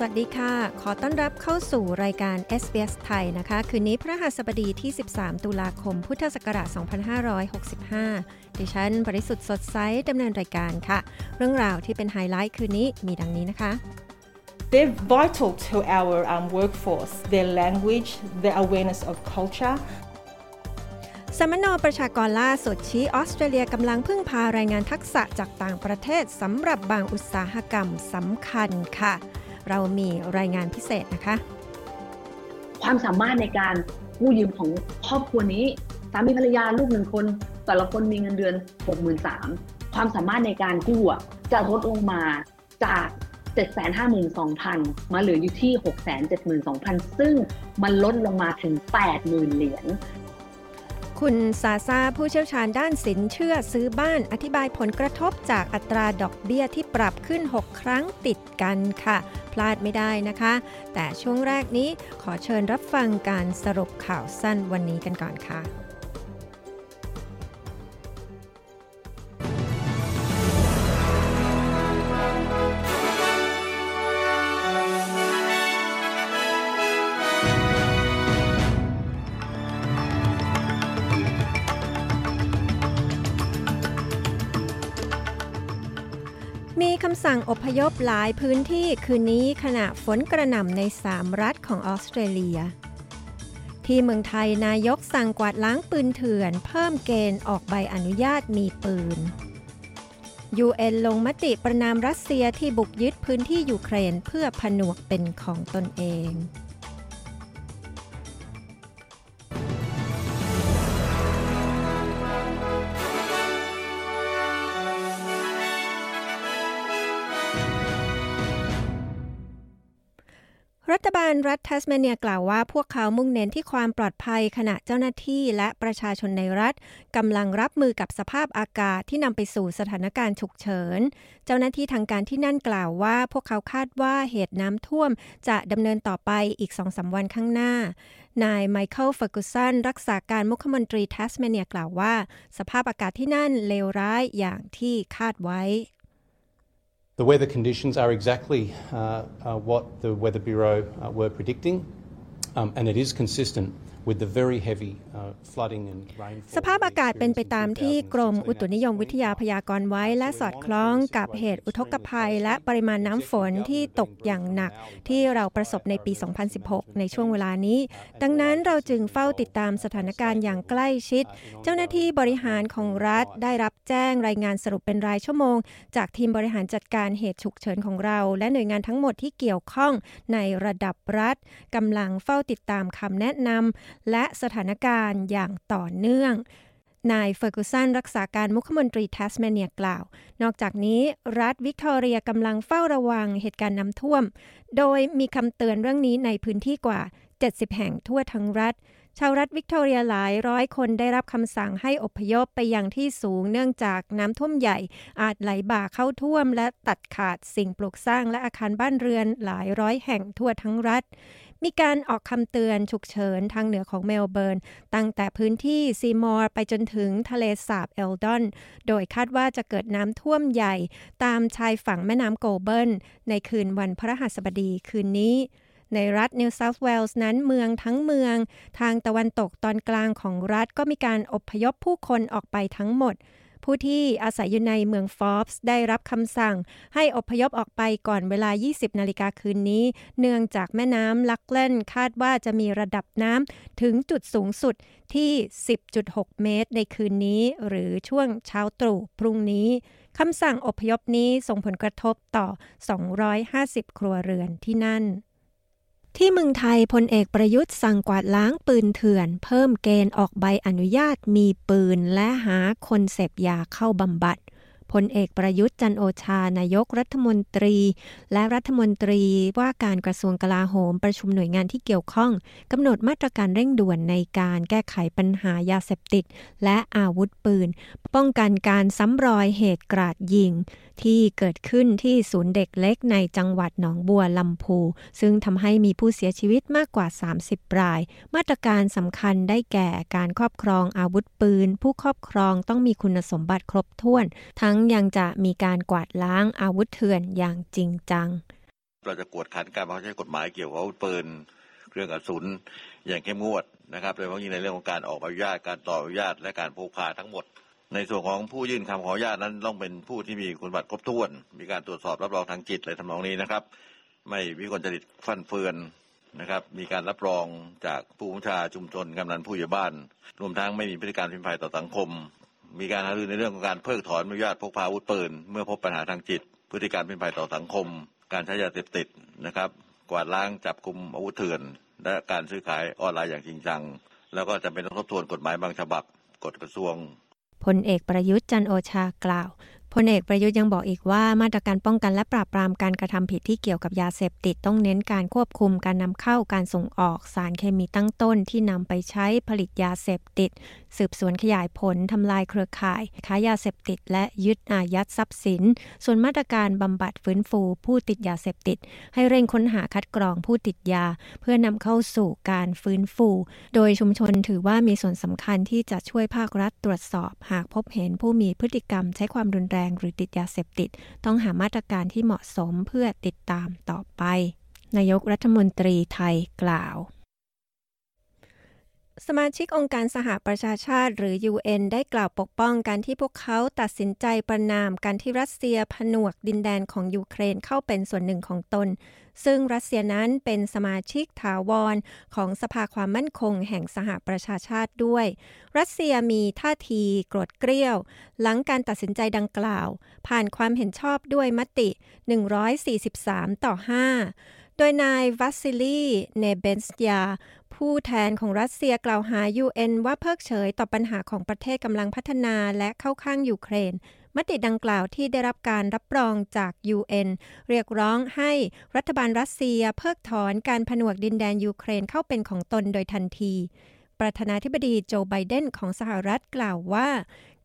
สวัสดีค่ะ ขอต้อนรับเข้าสู่รายการ SBS ไทยนะคะ คืนนี้พระหัสบดีที่ 13 ตุลาคม พุทธศักราช 2565 ดิฉันบริสุทธิ์สดใสดำเนินรายการค่ะ เรื่องราวที่เป็นไฮไลท์คืนนี้มีดังนี้นะคะ They're vital to our um, workforce, their language, their awareness of culture. สมนประชากรล่าสุดชี้ออสเตรเลียกำลังพึ่งพารายงานทักษะจากต่างประเทศสำหรับบางอุตสาหกรรมสำคัญค่ะ เรามีรายงานพิเศษนะคะ ความสามารถในการกู้ยืมของครอบครัวนี้สามีภรรยาลูกหนึ่งคน แต่ละคนมีเงินเดือน 63,000ความสามารถในการกู้จะลดลงมาจาก 752,000 มาเหลืออยู่ที่ 672,000 ซึ่งมันลดลงมาถึง 80,000 เหรียญ คุณซาซาผู้เชี่ยวชาญด้านสินเชื่อซื้อบ้านอธิบายผลกระทบจากอัตราดอกเบี้ยที่ปรับขึ้น 6 ครั้งติดกันค่ะ พลาดไม่ได้นะคะ แต่ช่วงแรกนี้ขอเชิญรับฟังการสรุปข่าวสั้นวันนี้กันก่อนค่ะำสั่งอพยพหลายพื้นที่คืนนี้ขณะฝนกระหน่ำใน 3 รัฐของออสเตรเลีย ที่เมืองไทยนายกสั่งกวาดล้างปืนเถื่อน เพิ่มเกณฑ์ออกใบอนุญาตมีปืน UN ลงมติประนามรัสเซียที่บุกยึดพื้นที่ยูเครนเพื่อผนวกเป็นของตนเอง รัฐบาลรัฐทัสเมเนียกล่าวว่าพวกเขามุ่งเน้นที่ความปลอดภัยขณะเจ้าหน้าที่และประชาชนในรัฐกำลังรับมือกับสภาพอากาศที่นำไปสู่สถานการณ์ฉุกเฉิน เจ้าหน้าที่ทางการที่นั่นกล่าวว่า พวกเขาคาดว่าเหตุน้ำท่วมจะดำเนินต่อไปอีกสองสามวันข้างหน้านายไมเคิลเฟอร์กุสันรักษาการมุขมนตรีทัสเมเนียกล่าวว่า สภาพอากาศที่นั่นเลวร้ายอย่างที่คาดไว้ The weather conditions are exactly uh, uh, what the Weather Bureau uh, were predicting, um, and it is consistent with the very heavy. สภาพอากาศเป็นไปตามที่กรมอุตุนิยมวิทยาพยากรณ์ไว้ และสอดคล้องกับเหตุอุทกภัย และปริมาณน้ำฝนที่ตกอย่างหนัก ที่เราประสบในปี 2016 ในช่วงเวลานี้ ดังนั้นเราจึงเฝ้าติดตามสถานการณ์อย่างใกล้ชิด เจ้าหน้าที่บริหารของรัฐได้รับแจ้งรายงานสรุปเป็นรายชั่วโมง จากทีมบริหารจัดการเหตุฉุกเฉินของเรา และหน่วยงานทั้งหมดที่เกี่ยวข้องในระดับรัฐกำลังเฝ้าติดตามคำแนะนำและสถานการณ์อย่างต่อเนื่อง นายเฟอร์กูสันรักษาการมุขมนตรีทัสเมเนียกล่าว นอกจากนี้รัฐวิกตอเรียกำลังเฝ้าระวังเหตุการณ์น้ำท่วม โดยมีคำเตือนเรื่องนี้ในพื้นที่กว่า 70 แห่งทั่วทั้งรัฐชาวรัฐวิกตอเรียหลายร้อยคนได้รับคำสั่งให้อพยพไปยังที่สูงเนื่องจากน้ำท่วมใหญ่ อาจไหลบ่าเข้าท่วม และตัดขาดสิ่งปลูกสร้างและอาคารบ้านเรือนหลายร้อยแห่งทั่วทั้งรัฐ มีการออกคำเตือนฉุกเฉินทางเหนือของเมลเบิร์น ตั้งแต่พื้นที่ซีมอร์ไปจนถึงทะเลสาบเอลดอน โดยคาดว่าจะเกิดน้ำท่วมใหญ่ ตามชายฝั่งแม่น้ำโกลเบิร์นในคืนวันพฤหัสบดีคืนนี้ในรัฐนิวเซาท์เวลส์นั้นเมืองทั้งเมือง ทางตะวันตกตอนกลางของรัฐก็มีการอพยพผู้คนออกไปทั้งหมด ผู้ที่อาศัยอยู่ในเมืองฟอบส์ได้รับคำสั่ง ให้อพยพออกไปก่อนเวลา 20 นาฬิกาคืนนี้ เนื่องจากแม่น้ำลักเล่นคาดว่าจะมีระดับน้ำถึงจุดสูงสุดที่ 10.6 เมตรในคืนนี้ หรือช่วงเช้าตรู่พรุ่งนี้คำสั่งอพยพนี้ส่งผลกระทบต่อ 250 ครัวเรือนที่นั่น ที่เมืองไทยพลเอกประยุทธ์สั่งกวาดล้างปืนเถื่อน เพิ่มเกณฑ์ออกใบอนุญาตมีปืน และหาคนเสพยาเข้าบำบัดพลเอกประยุทธ์จันโอชานายกรัฐมนตรี และรัฐมนตรีว่าการกระทรวงกลาโหมประชุมหน่วยงานที่เกี่ยวข้องกำหนดมาตรการเร่งด่วนในการแก้ไขปัญหายาเสพติด และอาวุธปืน ป้องกันการซ้ำรอยเหตุกราดยิง ที่เกิดขึ้นที่ศูนย์เด็กเล็กในจังหวัดหนองบัวลำพู ซึ่งทำให้มีผู้เสียชีวิตมากกว่า 30 ราย มาตรการสำคัญได้แก่การครอบครองอาวุธปืน ผู้ครอบครองต้องมีคุณสมบัติครบถ้วน ทั้งยังจะมีการกวาดล้างอาวุธเถื่อนอย่างจริงจัง เราจะกวดขันการบังคับใช้กฎหมายเกี่ยวกับอาวุธปืนเครื่องกระสุนอย่างเข้มงวดนะครับโดยเฉพาะในเรื่องของการออกใบอนุญาตการต่ออนุญาตและการพกพาทั้งหมด ในส่วนของผู้ยื่นคำขออนุญาตนั้นต้องเป็นผู้ที่มีคุณบัตรครบถ้วน มีการตรวจสอบรับรองทางจิตอะไรทำนองนี้นะครับ ไม่วิกลจริตฟันเฟือนนะครับ มีการรับรองจากผู้บัญชาชุมชนกำนันผู้ใหญ่บ้าน รวมทั้งไม่มีพฤติการพิมพ์ภัยต่อสังคม มีการหารือในเรื่องของการเพิกถอนอนุญาตพกพาอาวุธปืนเมื่อพบปัญหาทางจิต พฤติการเป็นภัยต่อสังคม การใช้ยาเสพติดนะครับ กวาดล้างจับกลุ่มอาวุธเถื่อน และการซื้อขายออนไลน์อย่างจริงจัง แล้วก็จะเป็นต้องทบทวนกฎหมายบางฉบับกฎกระทรวง พลเอกประยุทธ์จันโอชากล่าวพลเอกประยุทธ์ยังบอกอีกว่ามาตรการป้องกันและปราบปรามการกระทำผิดที่เกี่ยวกับยาเสพติดต้องเน้นการควบคุมการนำเข้าการส่งออกสารเคมีตั้งต้นที่นำไปใช้ผลิตยาเสพติดสืบสวนขยายผลทำลายเครือข่าย ค้ายาเสพติด และยึดอายัดทรัพย์สิน ส่วนมาตรการบำบัดฟื้นฟู ผู้ติดยาเสพติด ให้เร่งค้นหาคัดกรองผู้ติดยา เพื่อนำเข้าสู่การฟื้นฟู โดยชุมชนถือว่ามีส่วนสำคัญที่จะช่วยภาครัฐตรวจสอบ หากพบเห็นผู้มีพฤติกรรมใช้ความรุนแรงหรือติดยาเสพติด ต้องหามาตรการที่เหมาะสมเพื่อติดตามต่อไป นายกรัฐมนตรีไทยกล่าว สมาชิกองค์การสหประชาชาติหรือ UN ได้กล่าวปกป้องการที่พวกเขาตัดสินใจประนามการที่รัสเซียผนวกดินแดนของยูเครนเข้าเป็นส่วนหนึ่งของตน ซึ่งรัสเซียนั้นเป็นสมาชิกถาวรของสภาความมั่นคงแห่งสหประชาชาติด้วย รัสเซียมีท่าทีโกรธเกรี้ยว หลังการตัดสินใจดังกล่าว ผ่านความเห็นชอบด้วยมติ 143 ต่อ 5โดยนายวัสซิลี เนเบนสยา ผู้แทนของรัสเซียกล่าวหา UN ว่าเพิกเฉยต่อปัญหาของประเทศกำลังพัฒนาและเข้าข้างยูเครน มติดังกล่าวที่ได้รับการรับรองจาก UN เรียกร้องให้รัฐบาลรัสเซียเพิกถอนการผนวกดินแดนยูเครนเข้าเป็นของตนโดยทันที ประธานาธิบดีโจไบเดนของสหรัฐกล่าวว่า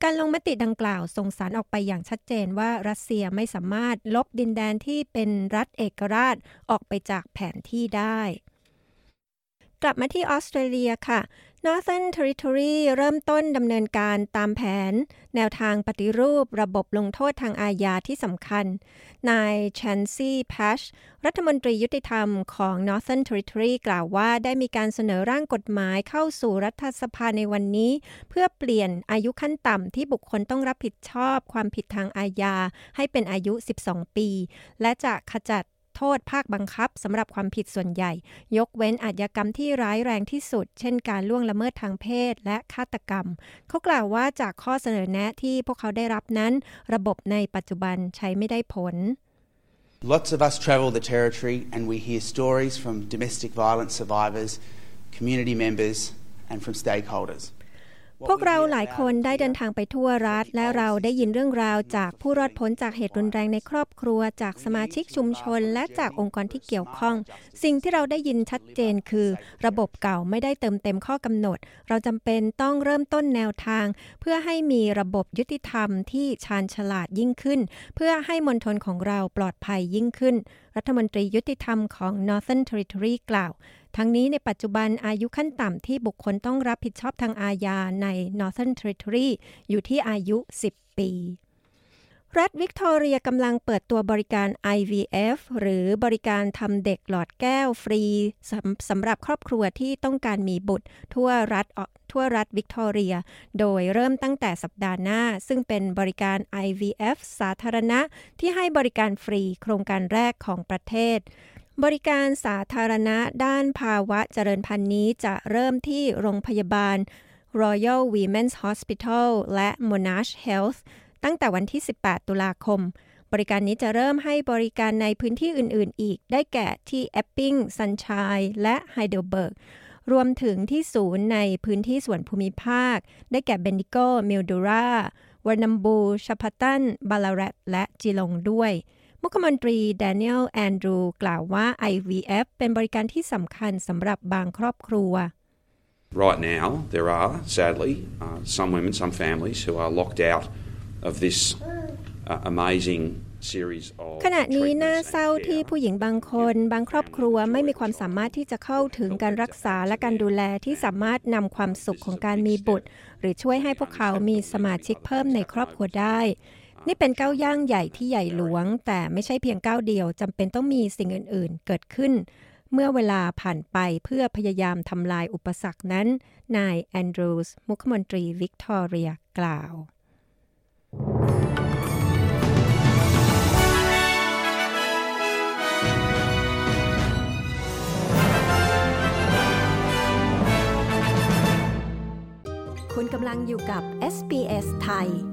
การลงมติดังกล่าวส่งสารออกไปอย่างชัดเจนว่ารัสเซียไม่สามารถลบดินแดนที่เป็นรัฐเอกราชออกไปจากแผนที่ได้ กลับมาที่ออสเตรเลียค่ะ Northern Territory เริ่มต้นดำเนินการตามแผน แนวทางปฏิรูประบบลงโทษทางอาญาที่สำคัญ นายแชนซี่แพชรัฐมนตรียุติธรรมของ Northern Territory กล่าวว่าได้มีการเสนอร่างกฎหมายเข้าสู่รัฐสภาในวันนี้ เพื่อเปลี่ยนอายุขั้นต่ำที่บุคคลต้องรับผิดชอบความผิดทางอาญาให้เป็นอายุ 12 ปี และจะขจัด โทษภาคบังคับสำหรับความผิดส่วนใหญ่ ยกเว้นอาชญากรรมที่ร้ายแรงที่สุด เช่นการล่วงละเมิดทางเพศและฆาตกรรม เขากล่าวว่าจากข้อเสนอแนะที่พวกเขาได้รับนั้น ระบบในปัจจุบันใช้ไม่ได้ผล Lots of us travel the territory and we hear stories from domestic violence survivors, community members, and from stakeholders. พวกเราหลายคนได้เดินทางไปทั่วรัฐ และเราได้ยินเรื่องราวจากผู้รอดพ้นจากเหตุรุนแรงในครอบครัว จากสมาชิกชุมชน และจากองค์กรที่เกี่ยวข้อง สิ่งที่เราได้ยินชัดเจนคือ ระบบเก่าไม่ได้เติมเต็มข้อกำหนด เราจำเป็นต้องเริ่มต้นแนวทาง เพื่อให้มีระบบยุติธรรมที่ชาญฉลาดยิ่งขึ้น เพื่อให้มณฑลของเราปลอดภัยยิ่งขึ้น รัฐมนตรียุติธรรมของ Northern Territory กล่าว ทั้งนี้ในปัจจุบันอายุขั้นต่ำที่บุคคลต้องรับผิดชอบทางอาญาใน Northern Territory อยู่ที่อายุ 10 ปีรัฐวิกตอเรียกำลังเปิดตัวบริการ IVF หรือบริการทำเด็กหลอดแก้วฟรีสำสำหรับครอบครัวที่ต้องการมีบุตร ทั่วรัฐทั่วรัฐวิกตอเรีย โดยเริ่มตั้งแต่สัปดาห์หน้า ซึ่งเป็นบริการ IVF สาธารณะที่ให้บริการฟรีโครงการแรกของประเทศ บริการสาธารณะด้านภาวะเจริญพันธุ์นี้จะเริ่มที่โรงพยาบาล Royal Women's Hospital และ Monash Health ตั้งแต่วันที่ 18 ตุลาคม บริการนี้จะเริ่มให้บริการในพื้นที่อื่น ๆ อีก ได้แก่ที่เอปปิงซันชายน์และไฮเดลเบิร์กรวมถึงที่ศูนย์ในพื้นที่ส่วนภูมิภาค ได้แก่เบนดิโกมิลดูราวานัมบูชาพตันบาลาเรตและจิลงด้วย มุขมนตรีแดเนียลแอนดรูกล่าวว่า IVF เป็นบริการที่สำคัญสำหรับบางครอบครัว Right now, there are, sadly, uh, some women, some families who are locked out of this uh, amazing series of ขณะนี้น่า treatments เศร้า and ที่ care. ผู้หญิงบางคน บางครอบครัวไม่มีความสามารถที่จะเข้าถึงการรักษาและการดูแลที่สามารถนำความสุขของการมีบุตร หรือช่วยให้พวกเขามีสมาชิกเพิ่มในครอบครัวได้ นี่เป็นก้าวย่างใหญ่ที่ใหญ่หลวง แต่ไม่ใช่เพียงก้าวเดียวจำเป็นต้องมีสิ่งอื่น ๆ เกิดขึ้น เมื่อเวลาผ่านไปเพื่อพยายามทำลายอุปสรรคนั้น นายแอนดรูสมุขมนตรีวิกตอเรียกล่าว คุณกำลังอยู่กับ SBS ไทย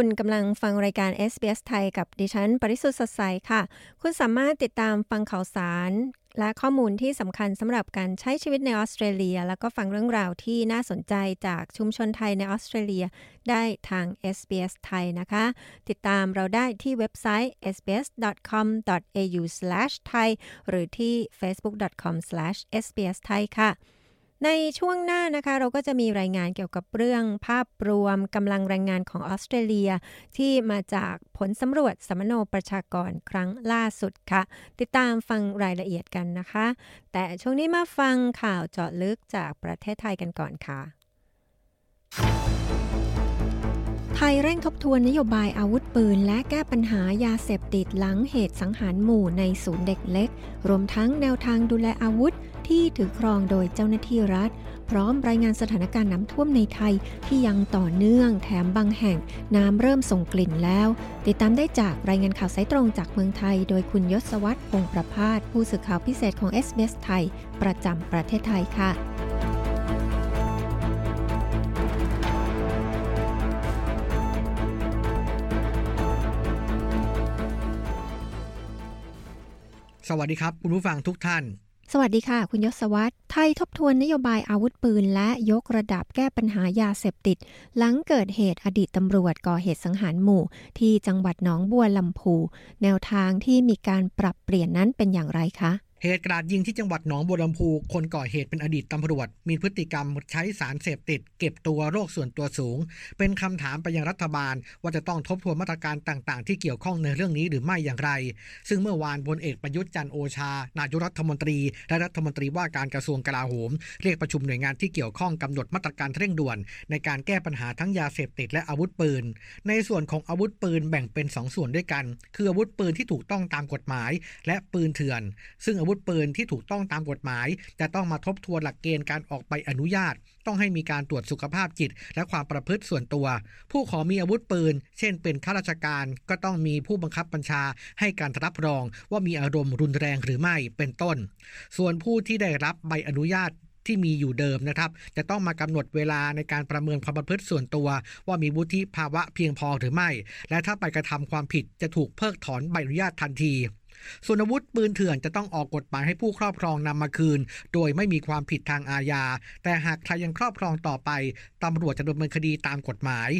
คุณกำลังฟังรายการ SBS ไทยกับดิฉัน ปริสุทธ์สดใสค่ะ คุณสามารถติดตามฟังข่าวสาร และข้อมูลที่สำคัญสำหรับการใช้ชีวิตในออสเตรเลีย แล้วก็ฟังเรื่องราวที่น่าสนใจจากชุมชนไทยในออสเตรเลีย ได้ทาง SBS ไทยนะคะ ติดตามเราได้ที่เว็บไซต์ sbs.com.au/thai หรือที่ facebook.com/sbsthai ค่ะ ในช่วงหน้านะคะเราก็จะมีรายงานเกี่ยวกับเรื่องภาพรวมกำลังแรงงานของออสเตรเลีย ที่มาจากผลสำรวจสัมมโนประชากรครั้งล่าสุดค่ะ ติดตามฟังรายละเอียดกันนะคะ แต่ช่วงนี้มาฟังข่าวเจาะลึกจากประเทศไทยกันก่อนค่ะ ไทยเร่งทบทวนนโยบายอาวุธปืน และแก้ปัญหายาเสพติดหลังเหตุสังหารหมู่ในศูนย์เด็กเล็ก รวมทั้งแนวทางดูแลอาวุธ ที่ถือครองโดยเจ้าหน้าที่รัฐ พร้อมรายงานสถานการณ์น้ำท่วมในไทยที่ยังต่อเนื่องแถมบางแห่งน้ำเริ่มส่งกลิ่นแล้ว ติดตามได้จากรายงานข่าวสายตรงจากเมืองไทย โดยคุณยศวัตรพงประพาสผู้สื่อข่าวพิเศษของ SBS ไทย ประจำประเทศไทยค่ะสวัสดีครับ คุณผู้ฟังทุกท่าน สวัสดีค่ะ คุณยศวัตรไทยทบทวนนโยบายอาวุธปืน และยกระดับแก้ปัญหายาเสพติด หลังเกิดเหตุอดีตตำรวจก่อเหตุสังหารหมู่ ที่จังหวัดหนองบัวลำพู แนวทางที่มีการปรับเปลี่ยนนั้นเป็นอย่างไรคะ เหตุการาดยิงที่จังหวัดหนองบัวลำพู คนก่อเหตุเป็นอดีตตำรวจ มีพฤติกรรมใช้สารเสพติด เก็บตัวโรคส่วนตัวสูง เป็นคำถามไปยังรัฐบาล ว่าจะต้องทบทวนมาตรการต่าง ๆ ที่เกี่ยวข้องในเรื่องนี้หรือไม่อย่างไร ซึ่งเมื่อวานพลเอกประยุทธ์จันโอชา นายกรัฐมนตรี และรัฐมนตรีว่าการกระทรวงกลาโหม เรียกประชุมหน่วยงานที่เกี่ยวข้องกำหนดมาตรการเร่งด่วน ในการแก้ปัญหาทั้งยาเสพติดและอาวุธปืน ในส่วนของอาวุธปืนแบ่งเป็นสองส่วนด้วยกัน คืออาวุธปืนที่ถูกต้องตามกฎหมาย และปืนเถื่อน ซึ่งอาวุธปืนที่ถูกต้องตามกฎหมาย จะต้องมาทบทวนหลักเกณฑ์การออกใบอนุญาต ต้องให้มีการตรวจสุขภาพจิต และความประพฤติส่วนตัว ผู้ขอมีอาวุธปืน เช่น เป็นข้าราชการก็ต้องมีผู้บังคับบัญชา ให้การรับรองว่ามีอารมณ์รุนแรงหรือไม่เป็นต้น ส่วนผู้ที่ได้รับใบอนุญาตที่มีอยู่เดิมนะครับ จะต้องมากำหนดเวลาในการประเมินความประพฤติส่วนตัว ว่ามีวุฒิภาวะเพียงพอหรือไม่ และถ้าไปกระทำความผิดจะถูกเพิกถอนใบอนุญาตทันที ส่วนอาวุธปืนเถื่อนจะต้องออกกฎหมายให้ผู้ครอบครองนำมาคืน โดยไม่มีความผิดทางอาญา แต่หากใครยังครอบครองต่อไปตำรวจจะดำเนินคดีตามกฎหมาย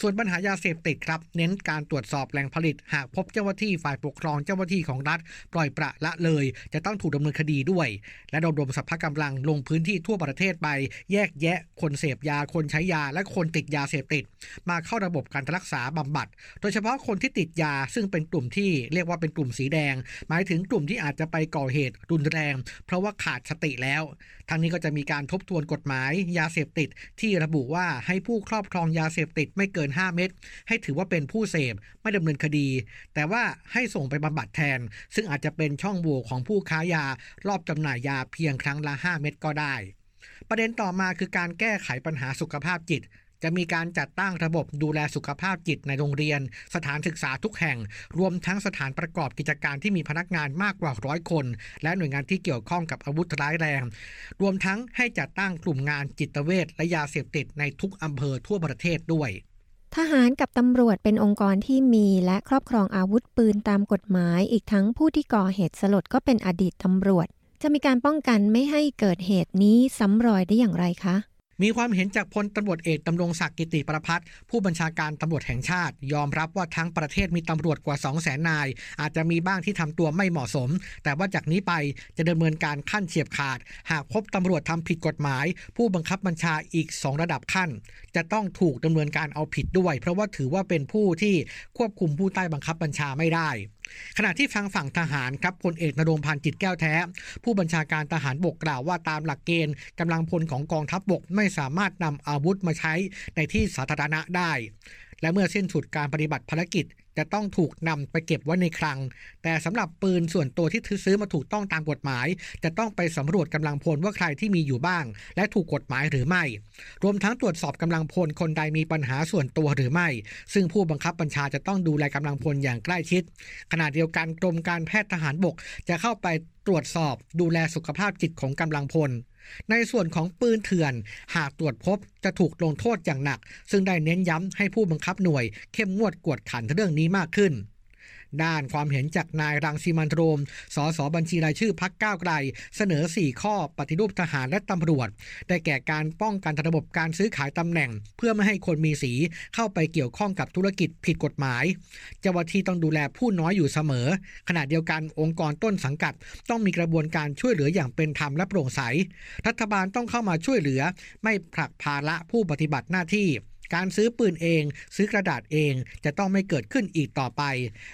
ส่วนปัญหายาเสพติดครับ เน้นการตรวจสอบแหล่งผลิต หากพบเจ้าหน้าที่ฝ่ายปกครองเจ้าหน้าที่ของรัฐ ปล่อยประละเลย จะต้องถูกดำเนินคดีด้วย และระดมสรรพกำลังลงพื้นที่ทั่วประเทศไป แยกแยะ คนเสพยา คนใช้ยา และคนติดยาเสพติด มาเข้าระบบการรักษาบำบัด โดยเฉพาะคนที่ติดยาซึ่งเป็นกลุ่มที่เรียกว่าเป็นกลุ่มสีแดงหมายถึงกลุ่มที่อาจจะไปก่อเหตุรุนแรง เพราะว่าขาดสติแล้ว ทั้งนี้ก็จะมีการทบทวนกฎหมายยาเสพติด ที่ระบุว่าให้ผู้ครอบครองยาเสพติดไม่เกิน 5 เม็ดให้ถือว่าเป็นผู้เสพไม่ดำเนินคดี แต่ว่าให้ส่งไปบำบัดแทน ซึ่งอาจจะเป็นช่องโหว่ของผู้ค้ายารอบจำหน่ายยาเพียงครั้งละ 5 เม็ดก็ได้ประเด็นต่อมาคือการแก้ไขปัญหาสุขภาพจิต จะมีการจัดตั้งระบบดูแลสุขภาพจิตในโรงเรียน สถานศึกษาทุกแห่ง รวมทั้งสถานประกอบกิจการที่มีพนักงานมากกว่าร้อยคน และหน่วยงานที่เกี่ยวข้องกับอาวุธร้ายแรง รวมทั้งให้จัดตั้งกลุ่มงานจิตเวชและยาเสพติดในทุกอำเภอทั่วประเทศด้วยทหารกับตำรวจเป็นองค์กรที่มีและครอบครองอาวุธปืนตามกฎหมาย อีกทั้งผู้ที่ก่อเหตุสลดก็เป็นอดีตตำรวจ จะมีการป้องกันไม่ให้เกิดเหตุนี้ซ้ำรอยได้อย่างไรคะ มีความเห็นจากพลตำรวจเอกดำรงศักดิ์กิติประพัฒน์ผู้บัญชาการตำรวจแห่งชาติ ยอมรับว่าทั้งประเทศมีตำรวจกว่า 2 0 0แสนนาย อาจจะมีบ้างที่ทำตัวไม่เหมาะสม แต่ว่าจากนี้ไปจะดำเนินการขั้นเฉียบขาด หากพบตำรวจทำผิดกฎหมาย ผู้บังคับบัญชาอีก 2 ระดับขั้น จะต้องถูกดำเนินการเอาผิดด้วย เพราะว่าถือว่าเป็นผู้ที่ควบคุมผู้ใต้บังคับบัญชาไม่ได้ ขณะที่ทางฝั่งทหารครับพลเอกนรงพันธ์จิตแก้วแท้ ผู้บัญชาการทหารบกกล่าวว่าตามหลักเกณฑ์กำลังพลของกองทัพบกไม่สามารถนำอาวุธมาใช้ในที่สาธารณะได้ และเมื่อสิ้นสุดการปฏิบัติภารกิจ จะต้องถูกนำไปเก็บไว้ในคลัง แต่สำหรับปืนส่วนตัวที่ซื้อมาถูกต้องตามกฎหมาย จะต้องไปสำรวจกำลังพลว่าใครที่มีอยู่บ้าง และถูกกฎหมายหรือไม่ รวมทั้งตรวจสอบกำลังพลคนใดมีปัญหาส่วนตัวหรือไม่ ซึ่งผู้บังคับบัญชาจะต้องดูแลกำลังพลอย่างใกล้ชิด ขณะเดียวกันกรมการแพทย์ทหารบกจะเข้าไปตรวจสอบดูแลสุขภาพจิตของกำลังพล ในส่วนของปืนเถื่อน หากตรวจพบจะถูกลงโทษอย่างหนัก ซึ่งได้เน้นย้ำให้ผู้บังคับหน่วย เข้มงวดกวดขันเรื่องนี้มากขึ้น ด้านความเห็นจากนายรังสีมันโรม สสบัญชีรายชื่อพักก้าวไกล เสนอ 4 ข้อปฏิรูปทหารและตำรวจ ได้แก่การป้องกันระบบการซื้อขายตำแหน่ง เพื่อไม่ให้คนมีสีเข้าไปเกี่ยวข้องกับธุรกิจผิดกฎหมายเจ้าหน้าที่ต้องดูแลผู้น้อยอยู่เสมอ ขณะเดียวกันองค์กรต้นสังกัด ต้องมีกระบวนการช่วยเหลืออย่างเป็นธรรมและโปร่งใส รัฐบาลต้องเข้ามาช่วยเหลือ ไม่ผลักภาระผู้ปฏิบัติหน้าที่ การซื้อปืนเอง ซื้อกระดาษเองจะต้องไม่เกิดขึ้นอีกต่อไป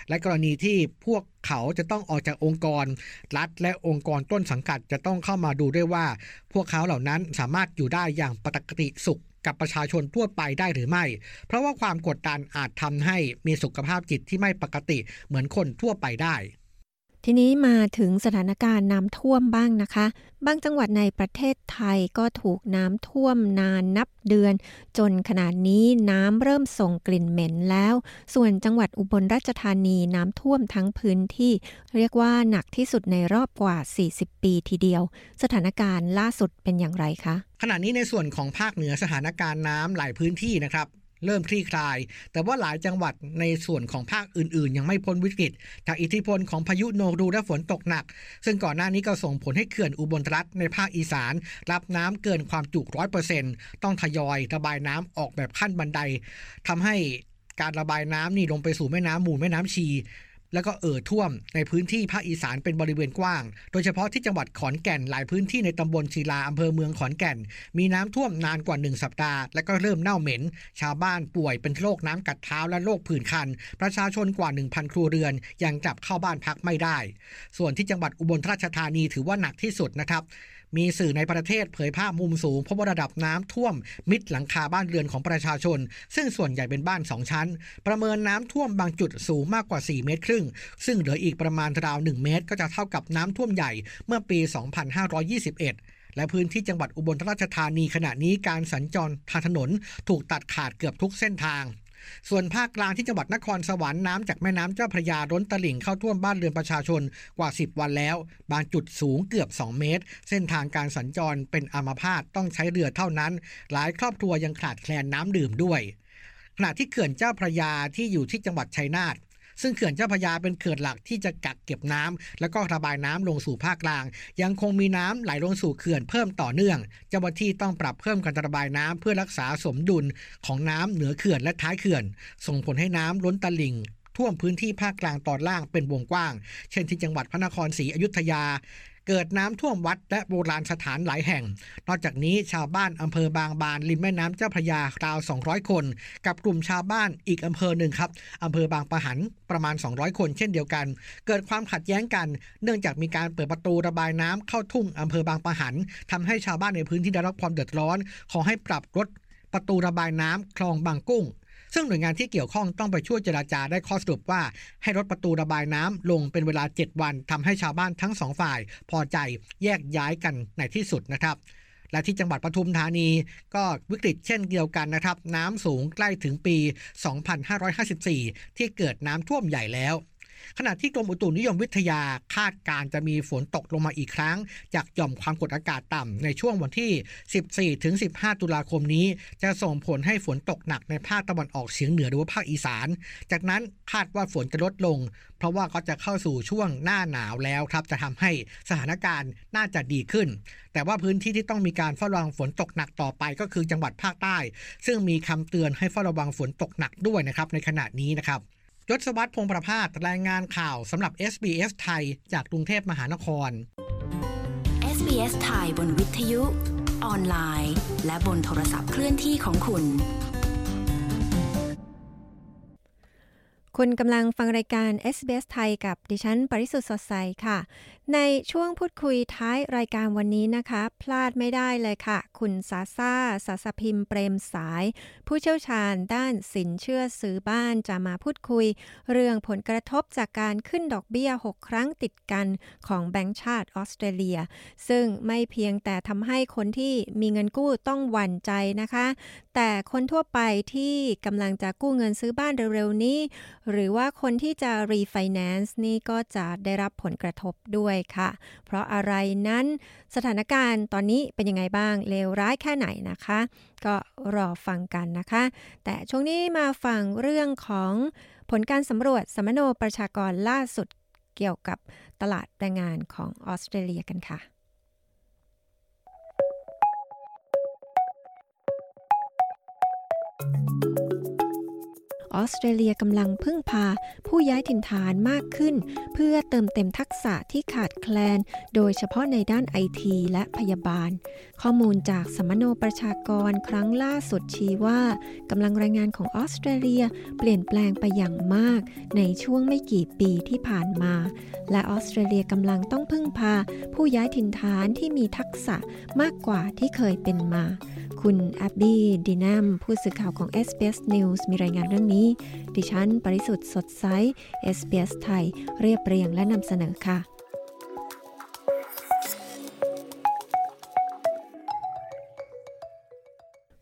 และกรณีที่พวกเขาจะต้องออกจากองค์กร รัฐและองค์กรต้นสังกัดจะต้องเข้ามาดูด้วยว่า พวกเขาเหล่านั้นสามารถอยู่ได้อย่างปกติสุขกับประชาชนทั่วไปได้หรือไม่ เพราะว่าความกดดันอาจทำให้มีสุขภาพจิตที่ไม่ปกติเหมือนคนทั่วไปได้ ทีนี้มาถึงสถานการณ์น้ำท่วมบ้างนะคะ บางจังหวัดในประเทศไทยก็ถูกน้ำท่วมนานนับเดือน จนขนาดนี้น้ำเริ่มส่งกลิ่นเหม็นแล้ว ส่วนจังหวัดอุบลราชธานีน้ำท่วมทั้งพื้นที่ เรียกว่าหนักที่สุดในรอบกว่า 40 ปีทีเดียว สถานการณ์ล่าสุดเป็นอย่างไรคะขณะนี้ในส่วนของภาคเหนือสถานการณ์น้ำหลายพื้นที่นะครับ เริ่มคลี่คลาย แต่ว่าหลายจังหวัดในส่วนของภาคอื่น ๆ ยังไม่พ้นวิกฤต จากอิทธิพลของพายุโนรูและฝนตกหนัก ซึ่งก่อนหน้านี้ก็ส่งผลให้เขื่อนอุบลรัฐในภาคอีสาน รับน้ำเกินความจุร้อยเปอร์เซ็นต์ต้องทยอยระบายน้ำออกแบบขั้นบันไดทำให้การระบายน้ำนี่ลงไปสู่แม่น้ำมูลแม่น้ำชี แล้วก็เอ่อท่วมในพื้นที่ภาคอีสานเป็นบริเวณกว้าง โดยเฉพาะที่จังหวัดขอนแก่นหลายพื้นที่ในตำบลศิลาอำเภอเมืองขอนแก่น มีน้ำท่วมนานกว่า 1 สัปดาห์ และก็เริ่มเน่าเหม็น ชาวบ้านป่วยเป็นโรคน้ำกัดเท้าและโรคผื่นคัน ประชาชนกว่า 1,000 ครัวเรือน ยังกลับเข้าบ้านพักไม่ได้ ส่วนที่จังหวัดอุบลราชธานีถือว่าหนักที่สุดนะครับ มีสื่อในประเทศเผยภาพมุมสูงพบว่าระดับน้ำท่วม มิดหลังคาบ้านเรือนของประชาชน ซึ่งส่วนใหญ่เป็นบ้าน 2 ชั้น ประเมินน้ำท่วมบางจุดสูงมากกว่า 4 เมตรครึ่ง ซึ่งเหลืออีกประมาณราว 1 เมตร ก็จะเท่ากับน้ำท่วมใหญ่เมื่อปี 2521และพื้นที่จังหวัดอุบลราชธานีขณะนี้การสัญจรทางถนนถูกตัดขาดเกือบทุกเส้นทาง ส่วนภาคกลางที่จังหวัดนครสวรรค์น้ำจากแม่น้ำเจ้าพระยาล้นตลิ่งเข้าท่วมบ้านเรือนประชาชนกว่า 10 วันแล้ว บางจุดสูงเกือบ 2 เมตร เส้นทางการสัญจรเป็นอัมพาตต้องใช้เรือเท่านั้น หลายครอบครัวยังขาดแคลนน้ำดื่มด้วยขณะที่เขื่อนเจ้าพระยาที่อยู่ที่จังหวัดชัยนาท ซึ่งเขื่อนเจ้าพระยาเป็นเขื่อนหลักที่จะกักเก็บน้ำแล้วก็ระบายน้ำลงสู่ภาคกลาง ยังคงมีน้ำไหลลงสู่เขื่อนเพิ่มต่อเนื่อง เจ้าหน้าที่ต้องปรับเพิ่มการระบายน้ำเพื่อรักษาสมดุลของน้ำเหนือเขื่อนและท้ายเขื่อน ส่งผลให้น้ำล้นตลิ่งท่วมพื้นที่ภาคกลางตอนล่างเป็นวงกว้าง เช่นที่จังหวัดพระนครศรีอยุธยา เกิดน้ำท่วมวัดและโบราณสถานหลายแห่ง นอกจากนี้ชาวบ้านอำเภอบางบานริมแม่น้ำเจ้าพระยาราว 200 คน กับกลุ่มชาวบ้านอีกอำเภอหนึ่งครับอำเภอบางปะหันประมาณ 200 คนเช่นเดียวกัน เกิดความขัดแย้งกัน เนื่องจากมีการเปิดประตูระบายน้ำเข้าทุ่งอำเภอบางปะหันทำให้ชาวบ้านในพื้นที่ได้รับความเดือดร้อน ขอให้ปรับลดประตูระบายน้ำคลองบางกุ้ง ซึ่งหน่วยงานที่เกี่ยวข้องต้องไปช่วยเจราจาได้ข้อสรุปว่า ให้ลดประตูระบายน้ำลงเป็นเวลา 7 วันทำให้ชาวบ้านทั้งสองฝ่าย พอใจแยกย้ายกันในที่สุดนะครับและที่จังหวัดปทุมธานีก็วิกฤตเช่นเดียวกันนะครับ น้ำสูงใกล้ถึงปี 2554 ที่เกิดน้ำท่วมใหญ่แล้ว ขณะที่กรมอุตุนิยมวิทยาคาดการจะมีฝนตกลงมาอีกครั้ง จากหย่อมความกดอากาศต่ำในช่วงวันที่ 14ถึง15 ตุลาคมนี้ จะส่งผลให้ฝนตกหนักในภาคตะวันออกเฉียงเหนือหรือว่าภาคอีสาน จากนั้นคาดว่าฝนจะลดลง เพราะว่าก็จะเข้าสู่ช่วงหน้าหนาวแล้วครับจะทำให้สถานการณ์น่าจะดีขึ้น แต่ว่าพื้นที่ที่ต้องมีการเฝ้าระวังฝนตกหนักต่อไปก็คือจังหวัดภาคใต้ ซึ่งมีคำเตือนให้เฝ้าระวังฝนตกหนักด้วยนะครับในขณะนี้นะครับ ยศวัตรพงประภาสรายงานข่าวสำหรับ SBS ไทย จากกรุงเทพมหานคร SBS ไทยบนวิทยุ ออนไลน์ และบนโทรศัพท์เคลื่อนที่ของคุณ คุณกำลังฟังรายการ SBS ไทยกับดิฉัน ปริสุทธ์สดใสค่ะ ในช่วงพูดคุยท้ายรายการวันนี้นะคะ พลาดไม่ได้เลยค่ะ คุณซาซาสาสพิมพ์เปรมสาย ผู้เชี่ยวชาญด้านสินเชื่อซื้อบ้านจะมาพูดคุย เรื่องผลกระทบจากการขึ้นดอกเบี้ย 6 ครั้งติดกันของแบงก์ชาติออสเตรเลีย ซึ่งไม่เพียงแต่ทำให้คนที่มีเงินกู้ต้องหวั่นใจนะคะแต่คนทั่วไปที่กำลังจะกู้เงินซื้อบ้านเร็วๆนี้ หรือว่าคนที่จะ refinance นี่ก็จะได้รับผลกระทบด้วยค่ะ เพราะอะไรนั้นสถานการณ์ตอนนี้เป็นยังไงบ้างเลวร้ายแค่ไหนนะคะ ก็รอฟังกันนะคะ แต่ช่วงนี้มาฟังเรื่องของผลการสำรวจสัมมโนประชากรล่าสุดเกี่ยวกับตลาดแรงงานของออสเตรเลียกันค่ะ ออสเตรเลียกำลังพึ่งพาผู้ย้ายถิ่นฐานมากขึ้น เพื่อเติมเต็มทักษะที่ขาดแคลน โดยเฉพาะในด้านไอทีและพยาบาล ข้อมูลจากสมโนประชากรครั้งล่าสุดชี้ว่ากำลังแรงงานของออสเตรเลียเปลี่ยนแปลงไปอย่างมาก ในช่วงไม่กี่ปีที่ผ่านมา และออสเตรเลียกำลังต้องพึ่งพา ผู้ย้ายถิ่นฐานที่มีทักษะมากกว่าที่เคยเป็นมา คุณแอบบี้ดีนัมผู้สื่อข่าวของ SBS News มีรายงานเรื่องนี้ ดิฉัน ปริสุทธ์สดใส SBS ไทย เรียบเรียงและนำเสนอค่ะ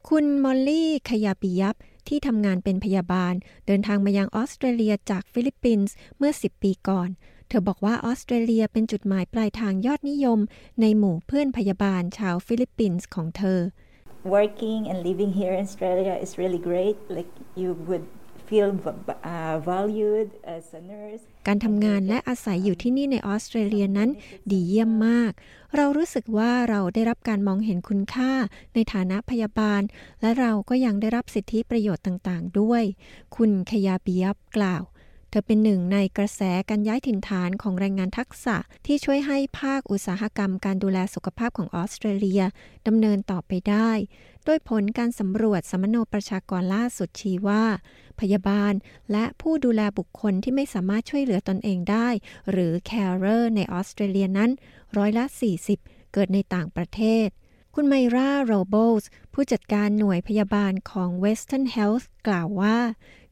คุณมอลลี่ขยาปิยับที่ทำงานเป็นพยาบาล เดินทางมายังออสเตรเลียจากฟิลิปปินส์เมื่อ 10 ปีก่อน เธอบอกว่าออสเตรเลียเป็นจุดหมายปลายทางยอดนิยม ในหมู่เพื่อนพยาบาลชาวฟิลิปปินส์ของเธอ working and living here in Australia is really great. Like you would feel uh, valued as a nurse. การทำงานและอาศัยอยู่ที่นี่ในออสเตรเลียนั้นดีเยี่ยมมาก เรารู้สึกว่าเราได้รับการมองเห็นคุณค่าในฐานะพยาบาล และเราก็ยังได้รับสิทธิประโยชน์ต่างๆ ด้วย คุณขยาบียับกล่าว เธอเป็นหนึ่งในกระแสการย้ายถิ่นฐานของแรงงานทักษะที่ช่วยให้ภาคอุตสาหกรรมการดูแลสุขภาพของออสเตรเลียดำเนินต่อไปได้โดยผลการสำรวจสมโนประชากรล่าสุดชี้ว่า พยาบาลและผู้ดูแลบุคคลที่ไม่สามารถช่วยเหลือตนเองได้ หรือ carer ในออสเตรเลียนั้น ร้อยละ 40 เกิดในต่างประเทศคุณไมราโรโบสผู้จัดการหน่วยพยาบาลของ Western Health กล่าวว่า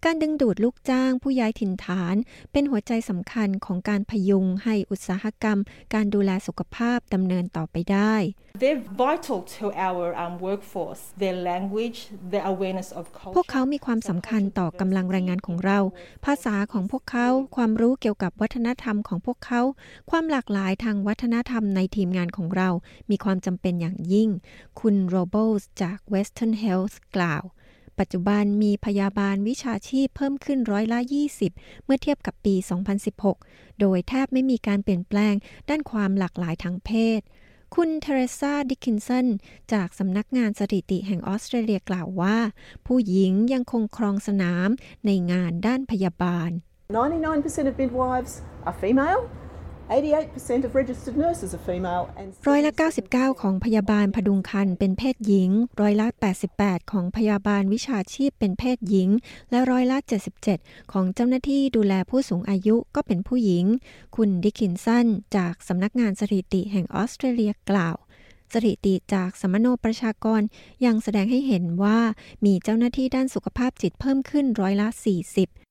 การดึงดูดลูกจ้างผู้ย้ายถิ่นฐาน เป็นหัวใจสำคัญของการพยุงให้อุตสาหกรรม การดูแลสุขภาพดำเนินต่อไปได้ They're vital to our um, workforce. Their language, their awareness of พวก culture. เขามีความสำคัญต่อกำลังแรงงานของเรา ภาษาของพวกเขา ความรู้เกี่ยวกับวัฒนธรรมของพวกเขา ความหลากหลายทางวัฒนธรรมในทีมงานของเรา มีความจำเป็นอย่างยิ่ง คุณโรโบสจาก Western Health กล่าว ปัจจุบันมีพยาบาลวิชาชีพเพิ่มขึ้นร้อยละ 20 เมื่อเทียบกับปี 2016 โดยแทบไม่มีการเปลี่ยนแปลงด้านความหลากหลายทางเพศ คุณเทเรซาดิคินสันจากสำนักงานสถิติแห่งออสเตรเลียกล่าวว่า ผู้หญิงยังคงครองสนามในงานด้านพยาบาล 99% of midwives are female. 88% of registered nurses are female. And ร้อยละ 99 ของพยาบาลพดุงครรภ์เป็นเพศหญิง ร้อยละ 88 ของพยาบาลวิชาชีพเป็นเพศหญิง และร้อยละ 77 ของเจ้าหน้าที่ดูแลผู้สูงอายุก็เป็นผู้หญิง คุณดิคินสันจากสำนักงานสถิติแห่งออสเตรเลียกล่าว สถิติจากสมโนประชากรยังแสดงให้เห็นว่ามีเจ้าหน้าที่ด้านสุขภาพจิตเพิ่มขึ้นร้อยละ 40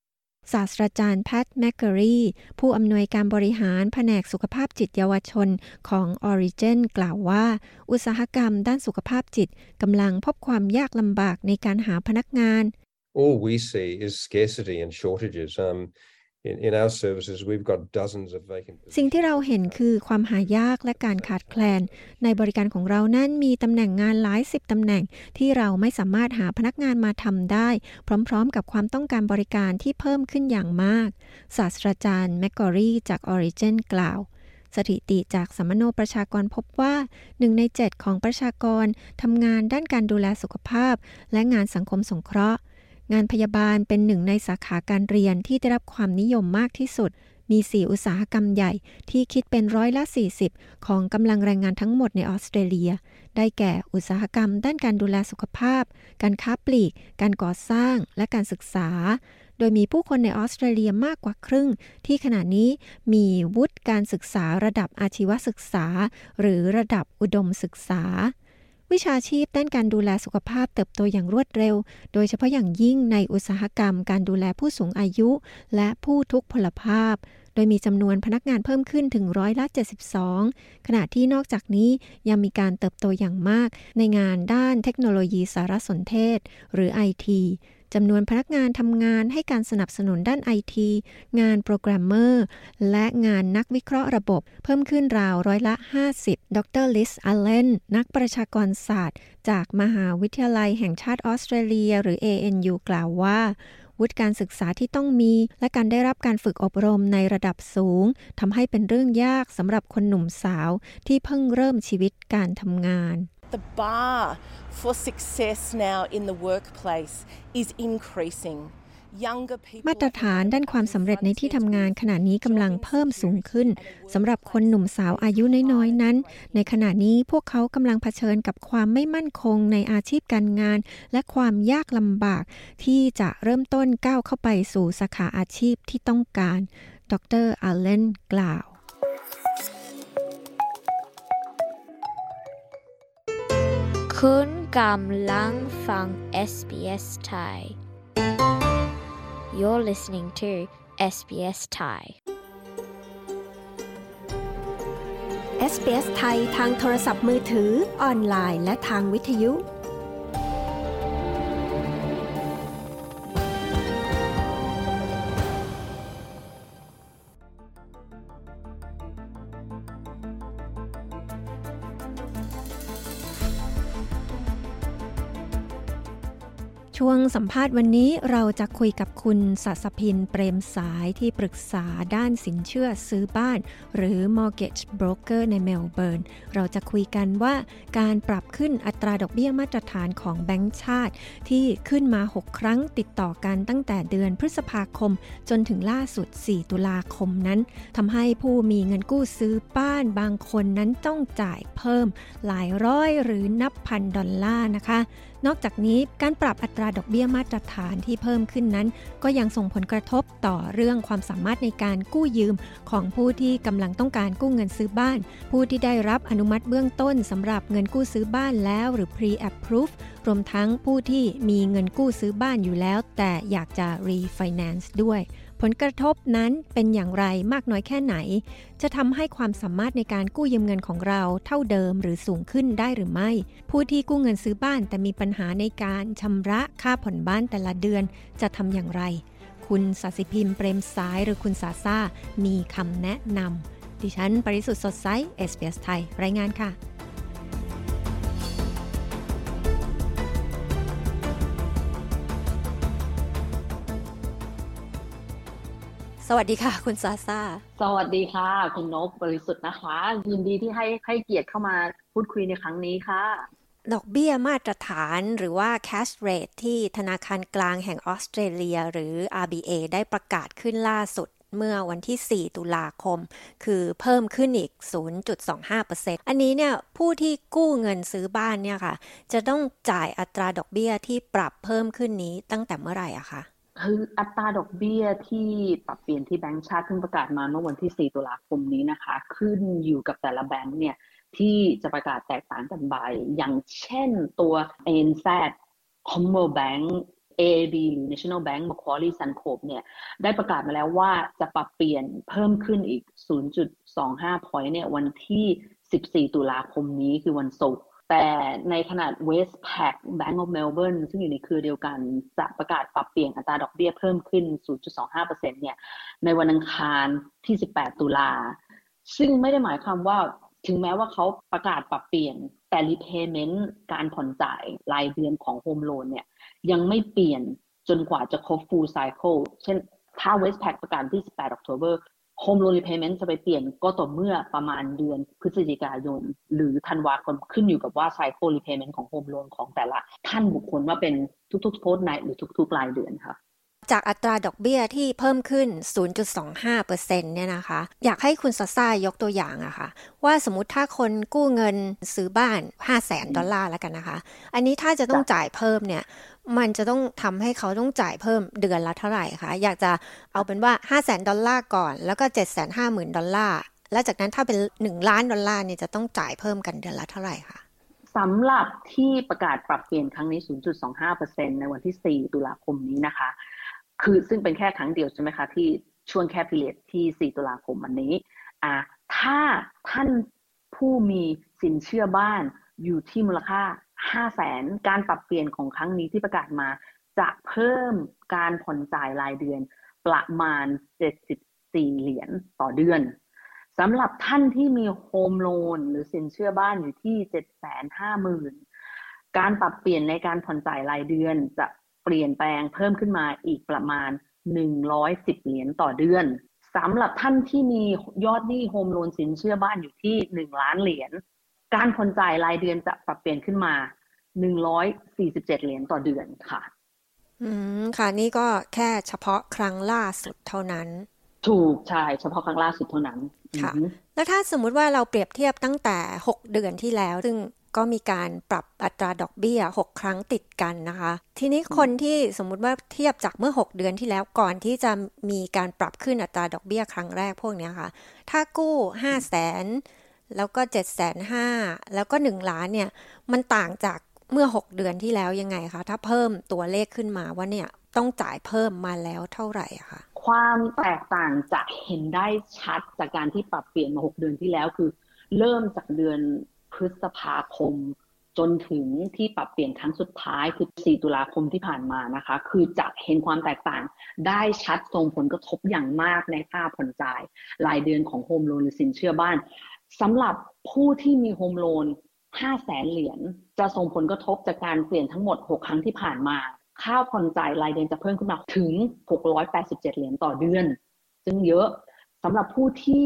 ศาสตราจารย์แพทแมคเกอรีผู้อำนวยการบริหารแผนกสุขภาพจิตเยาวชนของ Origin กล่าวว่า อุตสาหกรรมด้านสุขภาพจิตกำลังพบความยากลำบากในการหาพนักงาน All we see is scarcity and shortages. Um, in, in our services, we've got dozens of vacant สิ่งที่เราเห็นคือความหายากและการขาดแคลน ในบริการของเรานั้นมีตำแหน่งงานหลายสิบตำแหน่งที่เราไม่สามารถหาพนักงานมาทำได้ พร้อมๆ กับความต้องการบริการที่เพิ่มขึ้นอย่างมาก ศาสตราจารย์แมกกอรีจาก Origin กล่าว สถิติจากสัมโนประชากรพบว่าหนึ่งในเจ็ดของประชากรทำงานด้านการดูแลสุขภาพ และงานสังคมสงเคราะห์ งานพยาบาลเป็นหนึ่งในสาขาการเรียนที่ได้รับความนิยมมากที่สุด มี 4 อุตสาหกรรมใหญ่ที่คิดเป็นร้อยละ 40 ของกำลังแรงงานทั้งหมดในออสเตรเลีย ได้แก่อุตสาหกรรม ด้านการดูแลสุขภาพ การค้าปลีก การก่อสร้าง และการศึกษา โดยมีผู้คนในออสเตรเลียมากกว่าครึ่ง ที่ขณะนี้มีวุฒิการศึกษาระดับอาชีวศึกษา หรือระดับอุดมศึกษา วิชาชีพด้านการดูแลสุขภาพเติบโตอย่างรวดเร็ว โดยเฉพาะอย่างยิ่งในอุตสาหกรรมการดูแลผู้สูงอายุ และผู้ทุกพลภาพ โดยมีจำนวนพนักงานเพิ่มขึ้นถึงร้อยละ72 ขณะที่นอกจากนี้ยังมีการเติบโตอย่างมากในงานด้านเทคโนโลยีสารสนเทศ หรือ IT จำนวนพนักงานทำงานให้การสนับสนุนด้านไอทีงานโปรแกรมเมอร์ และงานนักวิเคราะห์ระบบ เพิ่มขึ้นราวร้อยละ 50 ดร.ลิสอัลเลนนักประชากรศาสตร์ จากมหาวิทยาลัยแห่งชาติออสเตรเลีย หรือ ANU กล่าวว่าวุฒิการศึกษาที่ต้องมี และการได้รับการฝึกอบรมในระดับสูงทำให้เป็นเรื่องยากสำหรับคนหนุ่มสาวที่เพิ่งเริ่มชีวิตการทำงาน The bar for success now in the workplace is increasing. มาตรฐานด้านความสำเร็จในที่ทำงานขณะนี้กำลังเพิ่มสูงขึ้นสำหรับคนหนุ่มสาวอายุน้อยๆนั้น ในขณะนี้พวกเขากำลังเผชิญกับความไม่มั่นคงในอาชีพการงาน และความยากลำบาก ที่จะเริ่มต้นก้าวเข้าไปสู่สาขาอาชีพที่ต้องการ ดรอัลเลนกล่าว คุณกำลังฟัง SBS Thai You're listening to SBS Thai SBS ไทยทางโทรศัพท์มือถือ ออนไลน์ และทางวิทยุ ช่วงสัมภาษณ์วันนี้เราจะคุยกับคุณสัสพินเปรมสายที่ปรึกษาด้านสินเชื่อซื้อบ้าน หรือ mortgage broker ในเมลเบิร์น เราจะคุยกันว่าการปรับขึ้นอัตราดอกเบี้ยมาตรฐานของแบงก์ชาติ ที่ขึ้นมา 6 ครั้งติดต่อกันตั้งแต่เดือนพฤษภาคม จนถึงล่าสุด 4 ตุลาคมนั้นทำให้ผู้มีเงินกู้ซื้อบ้านบางคนนั้นต้องจ่ายเพิ่ม หลายร้อยหรือนับพันดอลลาร์นะคะ นอกจากนี้การปรับอัตราดอกเบี้ยมาตรฐานที่เพิ่มขึ้นนั้น ก็ยังส่งผลกระทบต่อเรื่องความสามารถในการกู้ยืมของผู้ที่กำลังต้องการกู้เงินซื้อบ้าน ผู้ที่ได้รับอนุมัติเบื้องต้นสำหรับเงินกู้ซื้อบ้านแล้วหรือ pre-approve รวมทั้งผู้ที่มีเงินกู้ซื้อบ้านอยู่แล้ว แต่อยากจะ refinance ด้วย ลกระทบนั้นเป็นอย่างไรมากน้อยแค่ไหน จะทำให้ความสามารถในการกู้ยืมเงินของเราเท่าเดิมหรือสูงขึ้นได้หรือไม่ ผู้ที่กู้เงินซื้อบ้านแต่มีปัญหาในการชำระค่าผ่อนบ้านแต่ละเดือนจะทำอย่างไร คุณสาสิพิมพ์เปรมสายหรือคุณสาซ่ามีคำแนะนำดิฉัน ปริสุทธ์สดใสเอสเปสไทย รายงานค่ะ สวัสดีค่ะ คุณซาซาสวัสดีค่ะ คุณนกบริสุทธิ์นะคะ ยินดีที่ให้ให้เกียรติเข้ามาพูดคุยในครั้งนี้ค่ะ ดอกเบี้ยมาตรฐานหรือว่า cash rate ที่ธนาคารกลางแห่งออสเตรเลียหรือ RBA ได้ประกาศขึ้นล่าสุดเมื่อวันที่ 4 ตุลาคม คือเพิ่มขึ้นอีก 0.25%อันนี้เนี่ยผู้ที่กู้เงินซื้อบ้านเนี่ยค่ะ จะต้องจ่ายอัตราดอกเบี้ยที่ปรับเพิ่มขึ้นนี้ตั้งแต่เมื่อไหร่อะคะ คืออัตราดอกเบี้ยที่ปรับเปลี่ยนที่แบงก์ชาติเพิ่งประกาศมาเมื่อวันที่ 4 ตุลาคมนี้นะคะ ขึ้นอยู่กับแต่ละแบงก์เนี่ยที่จะประกาศแตกต่างกันไปอย่างเช่นตัว ANZ Commonwealth Bank AAB หรือ National Bank Macquarie Suncorp เนี่ยได้ประกาศมาแล้วว่าจะปรับเปลี่ยนเพิ่มขึ้นอีก 0.25 point เนี่ยวันที่ 14 ตุลาคมนี้คือวันศุกร์ แต่ในขนาด Westpac Bank of Melbourne ซึ่งอยู่ในเครือเดียวกันจะประกาศปรับเปลี่ยนอัตราดอกเบี้ยเพิ่มขึ้น 0.25%เนี่ยในวันอังคารที่ 18 ตุลา ซึ่งไม่ได้หมายความว่าถึงแม้ว่าเขาประกาศปรับเปลี่ยนแต่ repayment การผ่อนจ่ายรายเดือนของ home loan เนี่ยยังไม่เปลี่ยนจนกว่าจะครบ full cycle เช่นถ้า Westpac ประกาศที่ 18 October Home Loan Repayment จะไปเปลี่ยนก็ต่อเมื่อประมาณเดือนพฤศจิกายน หรือธันวาคมขึ้นอยู่กับว่า Cycle Repayment ของ Home Loan ของแต่ละท่านบุคคลว่าเป็นทุกๆโพสต์ในหรือทุกๆรายเดือนค่ะจากอัตราดอกเบี้ยที่เพิ่มขึ้น 0.25%เนี่ยนะคะ อยากให้คุณซาซ่ายกตัวอย่างอะคะ่ะ ว่าสมมติถ้าคนกู้เงินซื้อบ้าน 5 0 0แสนดอลลาร์แล้วกันนะคะ อันนี้ถ้าจะต้องจ่ายเพิ่มเนี่ย มันจะต้องทำให้เขาต้องจ่ายเพิ่มเดือนละเท่าไหร่คะ อยากจะเอาเป็นว่า 5 0 0แสนดอลลาร์ก่อน แล้วก็7 5 0 0 0 0ดอลลาร์ แล้วจากนั้นถ้าเป็น 1 ล้านดอลลาร์เนี่ยจะต้องจ่ายเพิ่มกันเดือนละเท่าไหร่คะสำหรับที่ประกาศปรับเปลี่ยนครั้งนี้ 0.25%ในวันที่ 4 ตุลาคมนี้นะคะ คือซึ่งเป็นแค่ครั้งเดียวใช่ไหมคะที่ช่วงแค่พิเรดที่ 4 ตุลาคมวันนี้อ่าถ้าท่านผู้มีสินเชื่อบ้านอยู่ที่มูลค่า 5 0 0แสนการปรับเปลี่ยนของครั้งนี้ที่ประกาศมา จะเพิ่มการผ่อนจ่ายรายเดือนประมาณ 74 เหรียญต่อเดือนสำหรับท่านที่มี home loan หรือสินเชื่อบ้านอยู่ที่ 750,000 การปรับเปลี่ยนในการผ่อนจ่ายรายเดือนจะเปลี่ยนแปลงเพิ่มขึ้นมาอีกประมาณ 110 เหรียญต่อเดือนสำหรับท่านที่มียอดหนี้ home loan สินเชื่อบ้านอยู่ที่ 1 ล้านเหรียญ การผ่อนจ่ายรายเดือนจะปรับเปลี่ยนขึ้นมา 147 เหรียญต่อเดือนค่ะ อืม ค่ะ นี่ก็แค่เฉพาะครั้งล่าสุดเท่านั้น ถูก ใช่ เฉพาะครั้งล่าสุดเท่านั้น ค่ะ แล้วถ้าสมมุติว่าเราเปรียบเทียบตั้งแต่ 6 เดือนที่แล้ว ซึ่งก็มีการปรับอัตราดอกเบี้ย 6 ครั้งติดกันนะคะ ทีนี้คนที่สมมุติว่าเทียบจากเมื่อ 6 เดือนที่แล้วก่อนที่จะมีการปรับขึ้นอัตราดอกเบี้ยครั้งแรกพวกนี้ค่ะ ถ้ากู้ 5 0 0แสน แล้วก็7 5 0 0 0แล้วก็ 1 ล้านเนี่ย มันต่างจากเมื่อ 6 เดือนที่แล้วยังไงคะ ถ้าเพิ่มตัวเลขขึ้นมาว่าเนี่ยต้องจ่ายเพิ่มมาแล้วเท่าไหร่คะความแตกต่างจะเห็นได้ชัดจากการที่ปรับเปลี่ยนมา 6 เดือนที่แล้วคือ เริ่มจากเดือนพฤษภาคม จนถึงที่ปรับเปลี่ยนครั้งสุดท้ายคือ 4 ตุลาคมที่ผ่านมานะคะ คือจะเห็นความแตกต่างได้ชัดส่งผลกระทบอย่างมากในค่าผ่อนจ่ายรายเดือนของ home loan หรือสินเชื่อบ้าน สำหรับผู้ที่มี home loan 5แสนเหรียญจะส่งผลกระทบจากการเปลี่ยนทั้งหมด 6 ครั้งที่ผ่านมา ค่าผ่อนจ่ายรายเดือนจะเพิ่มขึ้นมาถึง 687 เหรียญต่อเดือน ซึ่งเยอะสำหรับผู้ที่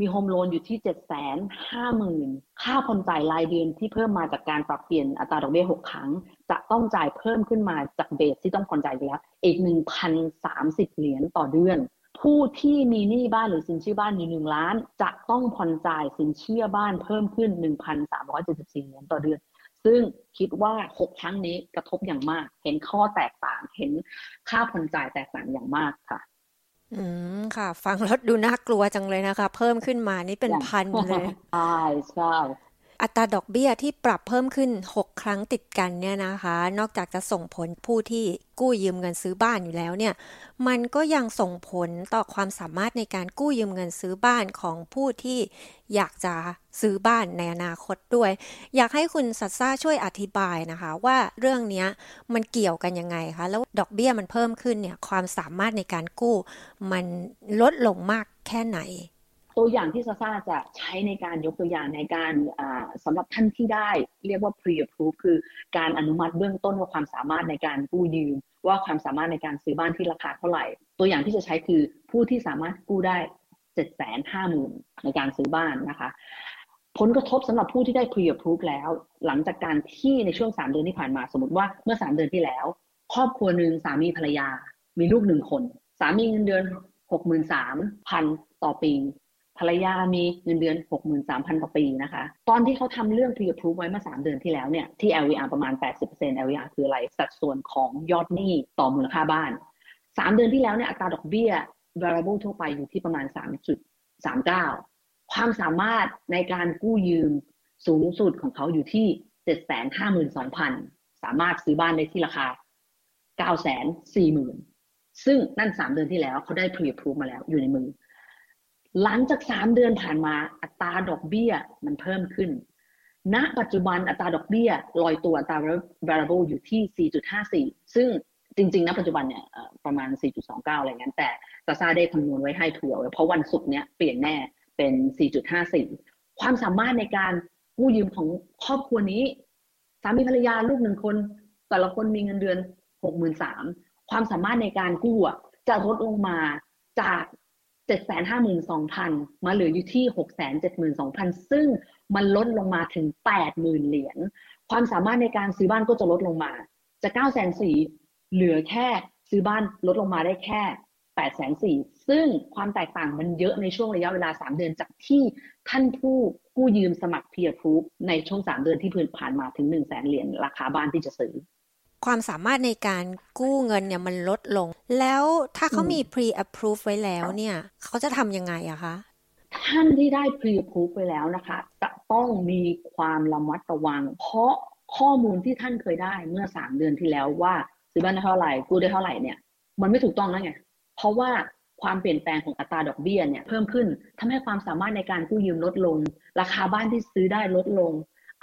มีโฮมโลนอยู่ที่เจ็ดแสนห้าหมื่นค่าผ่อนจ่ายรายเดือนที่เพิ่มมาจากการปรับเปลี่ยนอัตราดอกเบี้ยหกครั้ง จะต้องจ่ายเพิ่มขึ้นมาจากเบสที่ต้องผ่อนจ่ายไปแล้วอีกหนึ่งพันสามสิบเหรียญต่อเดือน ผู้ที่มีหนี้บ้านหรือสินเชื่อบ้านอยู่หนึ่งล้าน จะต้องผ่อนจ่ายสินเชื่อบ้านเพิ่มขึ้นหนึ่งพันสามร้อยเจ็ดสิบสี่เหรียญต่อเดือน ซึ่งคิดว่าหกครั้งนี้กระทบอย่างมาก เห็นข้อแตกต่าง เห็นค่าผ่อนจ่ายแตกต่างอย่างมากค่ะ อืมค่ะ ฟังแล้วดูน่ากลัวจังเลยนะคะ เพิ่มขึ้นมานี่เป็นพันเลย ใช่ใช่ อัตราดอกเบี้ยที่ปรับเพิ่มขึ้น 6 ครั้งติดกันเนี่ยนะคะ นอกจากจะส่งผลผู้ที่กู้ยืมเงินซื้อบ้านอยู่แล้วเนี่ย มันก็ยังส่งผลต่อความสามารถในการกู้ยืมเงินซื้อบ้านของผู้ที่อยากจะซื้อบ้านในอนาคตด้วย อยากให้คุณสัตซ่าช่วยอธิบายนะคะ ว่าเรื่องนี้มันเกี่ยวกันยังไงคะ แล้วดอกเบี้ยมันเพิ่มขึ้นเนี่ยความสามารถในการกู้ มันลดลงมากแค่ไหน ตัวอย่างที่ซาซาจะใช้ในการยกตัวอย่างในการสำหรับท่านที่ได้เรียกว่า pre approve คือการอนุมัติเบื้องต้นว่าความสามารถในการกู้ยืม ว่าความสามารถในการซื้อบ้านที่ราคาเท่าไหร่ ตัวอย่างที่จะใช้คือผู้ที่สามารถกู้ได้เจ็ดแสนห้าหมื่นในการซื้อบ้านนะคะ ผลกระทบสำหรับผู้ที่ได้ pre approve แล้ว หลังจากการที่ในช่วงสามเดือนที่ผ่านมาสมมติว่าเมื่อสามเดือนที่แล้ว ครอบครัวหนึ่งสามีภรรยา มีลูกหนึ่งคน สามีเงินเดือนหกหมื่นสามพันต่อปี ภรรยามีเงินเดือนหกหมื่นสามพันต่อปีนะคะ ตอนที่เขาทำเรื่อง pre approve ไว้เมื่อสามเดือนที่แล้วเนี่ย ที่ LVR ประมาณ 80% LVR คืออะไร สัดส่วนของยอดหนี้ต่อมูลค่าบ้านสามเดือนที่แล้วเนี่ยอัตราดอกเบี้ย variable ทั่วไปอยู่ที่ประมาณ 3.39 ความสามารถในการกู้ยืมสูงสุดของเขาอยู่ที่ 752,000 สามารถซื้อบ้านได้ที่ราคา 940,000 ซึ่งนั่น 3 เดือนที่แล้วเขาได้ pre approve มาแล้วอยู่ในมือ หลังจาก3เดือนผ่านมาอัตราดอกเบี้ยมันเพิ่มขึ้น ณ ปัจจุบันอัตราดอกเบี้ยลอยตัวอัตรา variable อยู่ที่ 4.54 ซึ่งจริงๆ ณ ปัจจุบันเนี่ยประมาณ 4.29 อะไรเงี้ยแต่ซาซาได้คำนวณไว้ให้ถั่วเพราะวันศุกร์เนี้ยเปลี่ยนแน่เป็น 4.54 ความสามารถในการกู้ยืมของครอบครัวนี้ สามีภรรยาลูกหนึ่งคน แต่ละคนมีเงินเดือน 63,000 ความสามารถในการกู้จะลดลงมาจาก 752,000 มาเหลืออยู่ที่ 672,000 ซึ่งมันลดลงมาถึง 80,000 เหรียญ ความสามารถในการซื้อบ้านก็จะลดลงมา จาก904,000 เหลือแค่ซื้อบ้านลดลงมาได้แค่ 8 4 0 0 0 ซึ่งความแตกต่างมันเยอะในช่วงระยะเวลา 3 เดือนจากที่ท่านผู้กู้ยืมสมัคร peer proof ในช่วง 3 เดือนที่ผ่านมาถึง 1 0 0 0 0แสนเหรียญราคาบ้านที่จะซื้อ ความสามารถในการกู้เงินเนี่ยมันลดลง แล้วถ้าเขามี pre approve ไว้แล้วเนี่ย เขาจะทำยังไงอะคะท่านที่ได้ pre approve ไปแล้วนะคะ จะต้องมีความระมัดระวัง เพราะข้อมูลที่ท่านเคยได้เมื่อ3เดือนที่แล้วว่าซื้อบ้านได้เท่าไหร่กู้ได้เท่าไหร่เนี่ย มันไม่ถูกต้องแล้วไงเพราะว่าความเปลี่ยนแปลงของอัตราดอกเบี้ยเนี่ยเพิ่มขึ้นทำให้ความสามารถในการกู้ยืมลดลง ราคาบ้านที่ซื้อได้ลดลง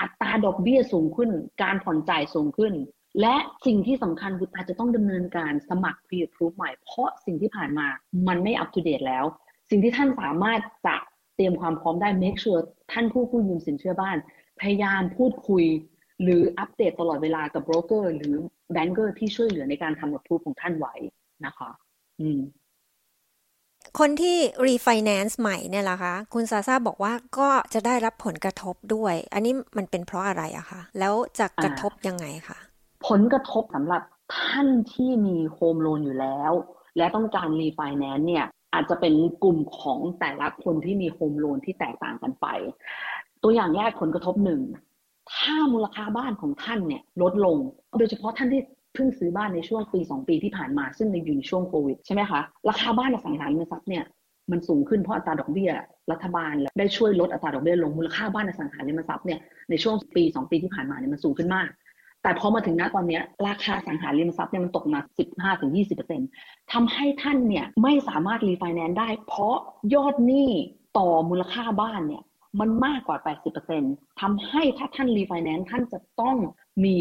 อัตราดอกเบี้ยสูงขึ้น การผ่อนจ่ายสูงขึ้น และสิ่งที่สำคัญคืออาจจะต้องดำเนินการสมัคร pre-approve ใหม่ เพราะสิ่งที่ผ่านมามันไม่ up to date แล้ว สิ่งที่ท่านสามารถจะเตรียมความพร้อมได้ make sure ท่านผู้กู้ยืมสินเชื่อบ้าน พยายามพูดคุย หรืออัปเดตตลอดเวลากับโบรกเกอร์หรือ bank er ที่ช่วยเหลือในการทำ approve ของท่านไว้นะคะ อืมคนที่รีไฟแนนซ์ใหม่เนี่ยล่ะคะ คุณซาซาบอกว่าก็จะได้รับผลกระทบด้วย อันนี้มันเป็นเพราะอะไรอะคะ แล้วจะกระทบยังไงคะ ผลกระทบสำหรับท่านที่มี home loan อยู่แล้ว และต้องการรีไฟแนนซ์เนี่ยอาจจะเป็นกลุ่มของแต่ละคนที่มี home loan ที่แตกต่างกันไป ตัวอย่างแรกผลกระทบหนึ่งถ้ามูลค่าบ้านของท่านเนี่ยลดลง โดยเฉพาะท่านที่เพิ่งซื้อบ้านในช่วงปี 2 ปีที่ผ่านมาซึ่งในอยู่ในช่วงโควิดใช่ไหมคะราคาบ้านอสังหาริมทรัพย์เนี่ยมันสูงขึ้นเพราะอัตราดอกเบี้ย รัฐบาลได้ช่วยลดอัตราดอกเบี้ยลงมูลค่าบ้านอสังหาริมทรัพย์เนี่ยในช่วงปี 2 ปีที่ผ่านมาเนี่ยมันสูงขึ้นมาก แต่พอมาถึงณตอนนี้ราคาอสังหาริมทรัพย์เนี่ยมันตกมา 15-20%ทำให้ท่านเนี่ยไม่สามารถรีไฟแนนซ์ได้ เพราะยอดหนี้ต่อมูลค่าบ้านเนี่ยมันมากกว่า 80%ทำให้ถ้าท่านรีไฟแนนซ์ท่านจะต้องมี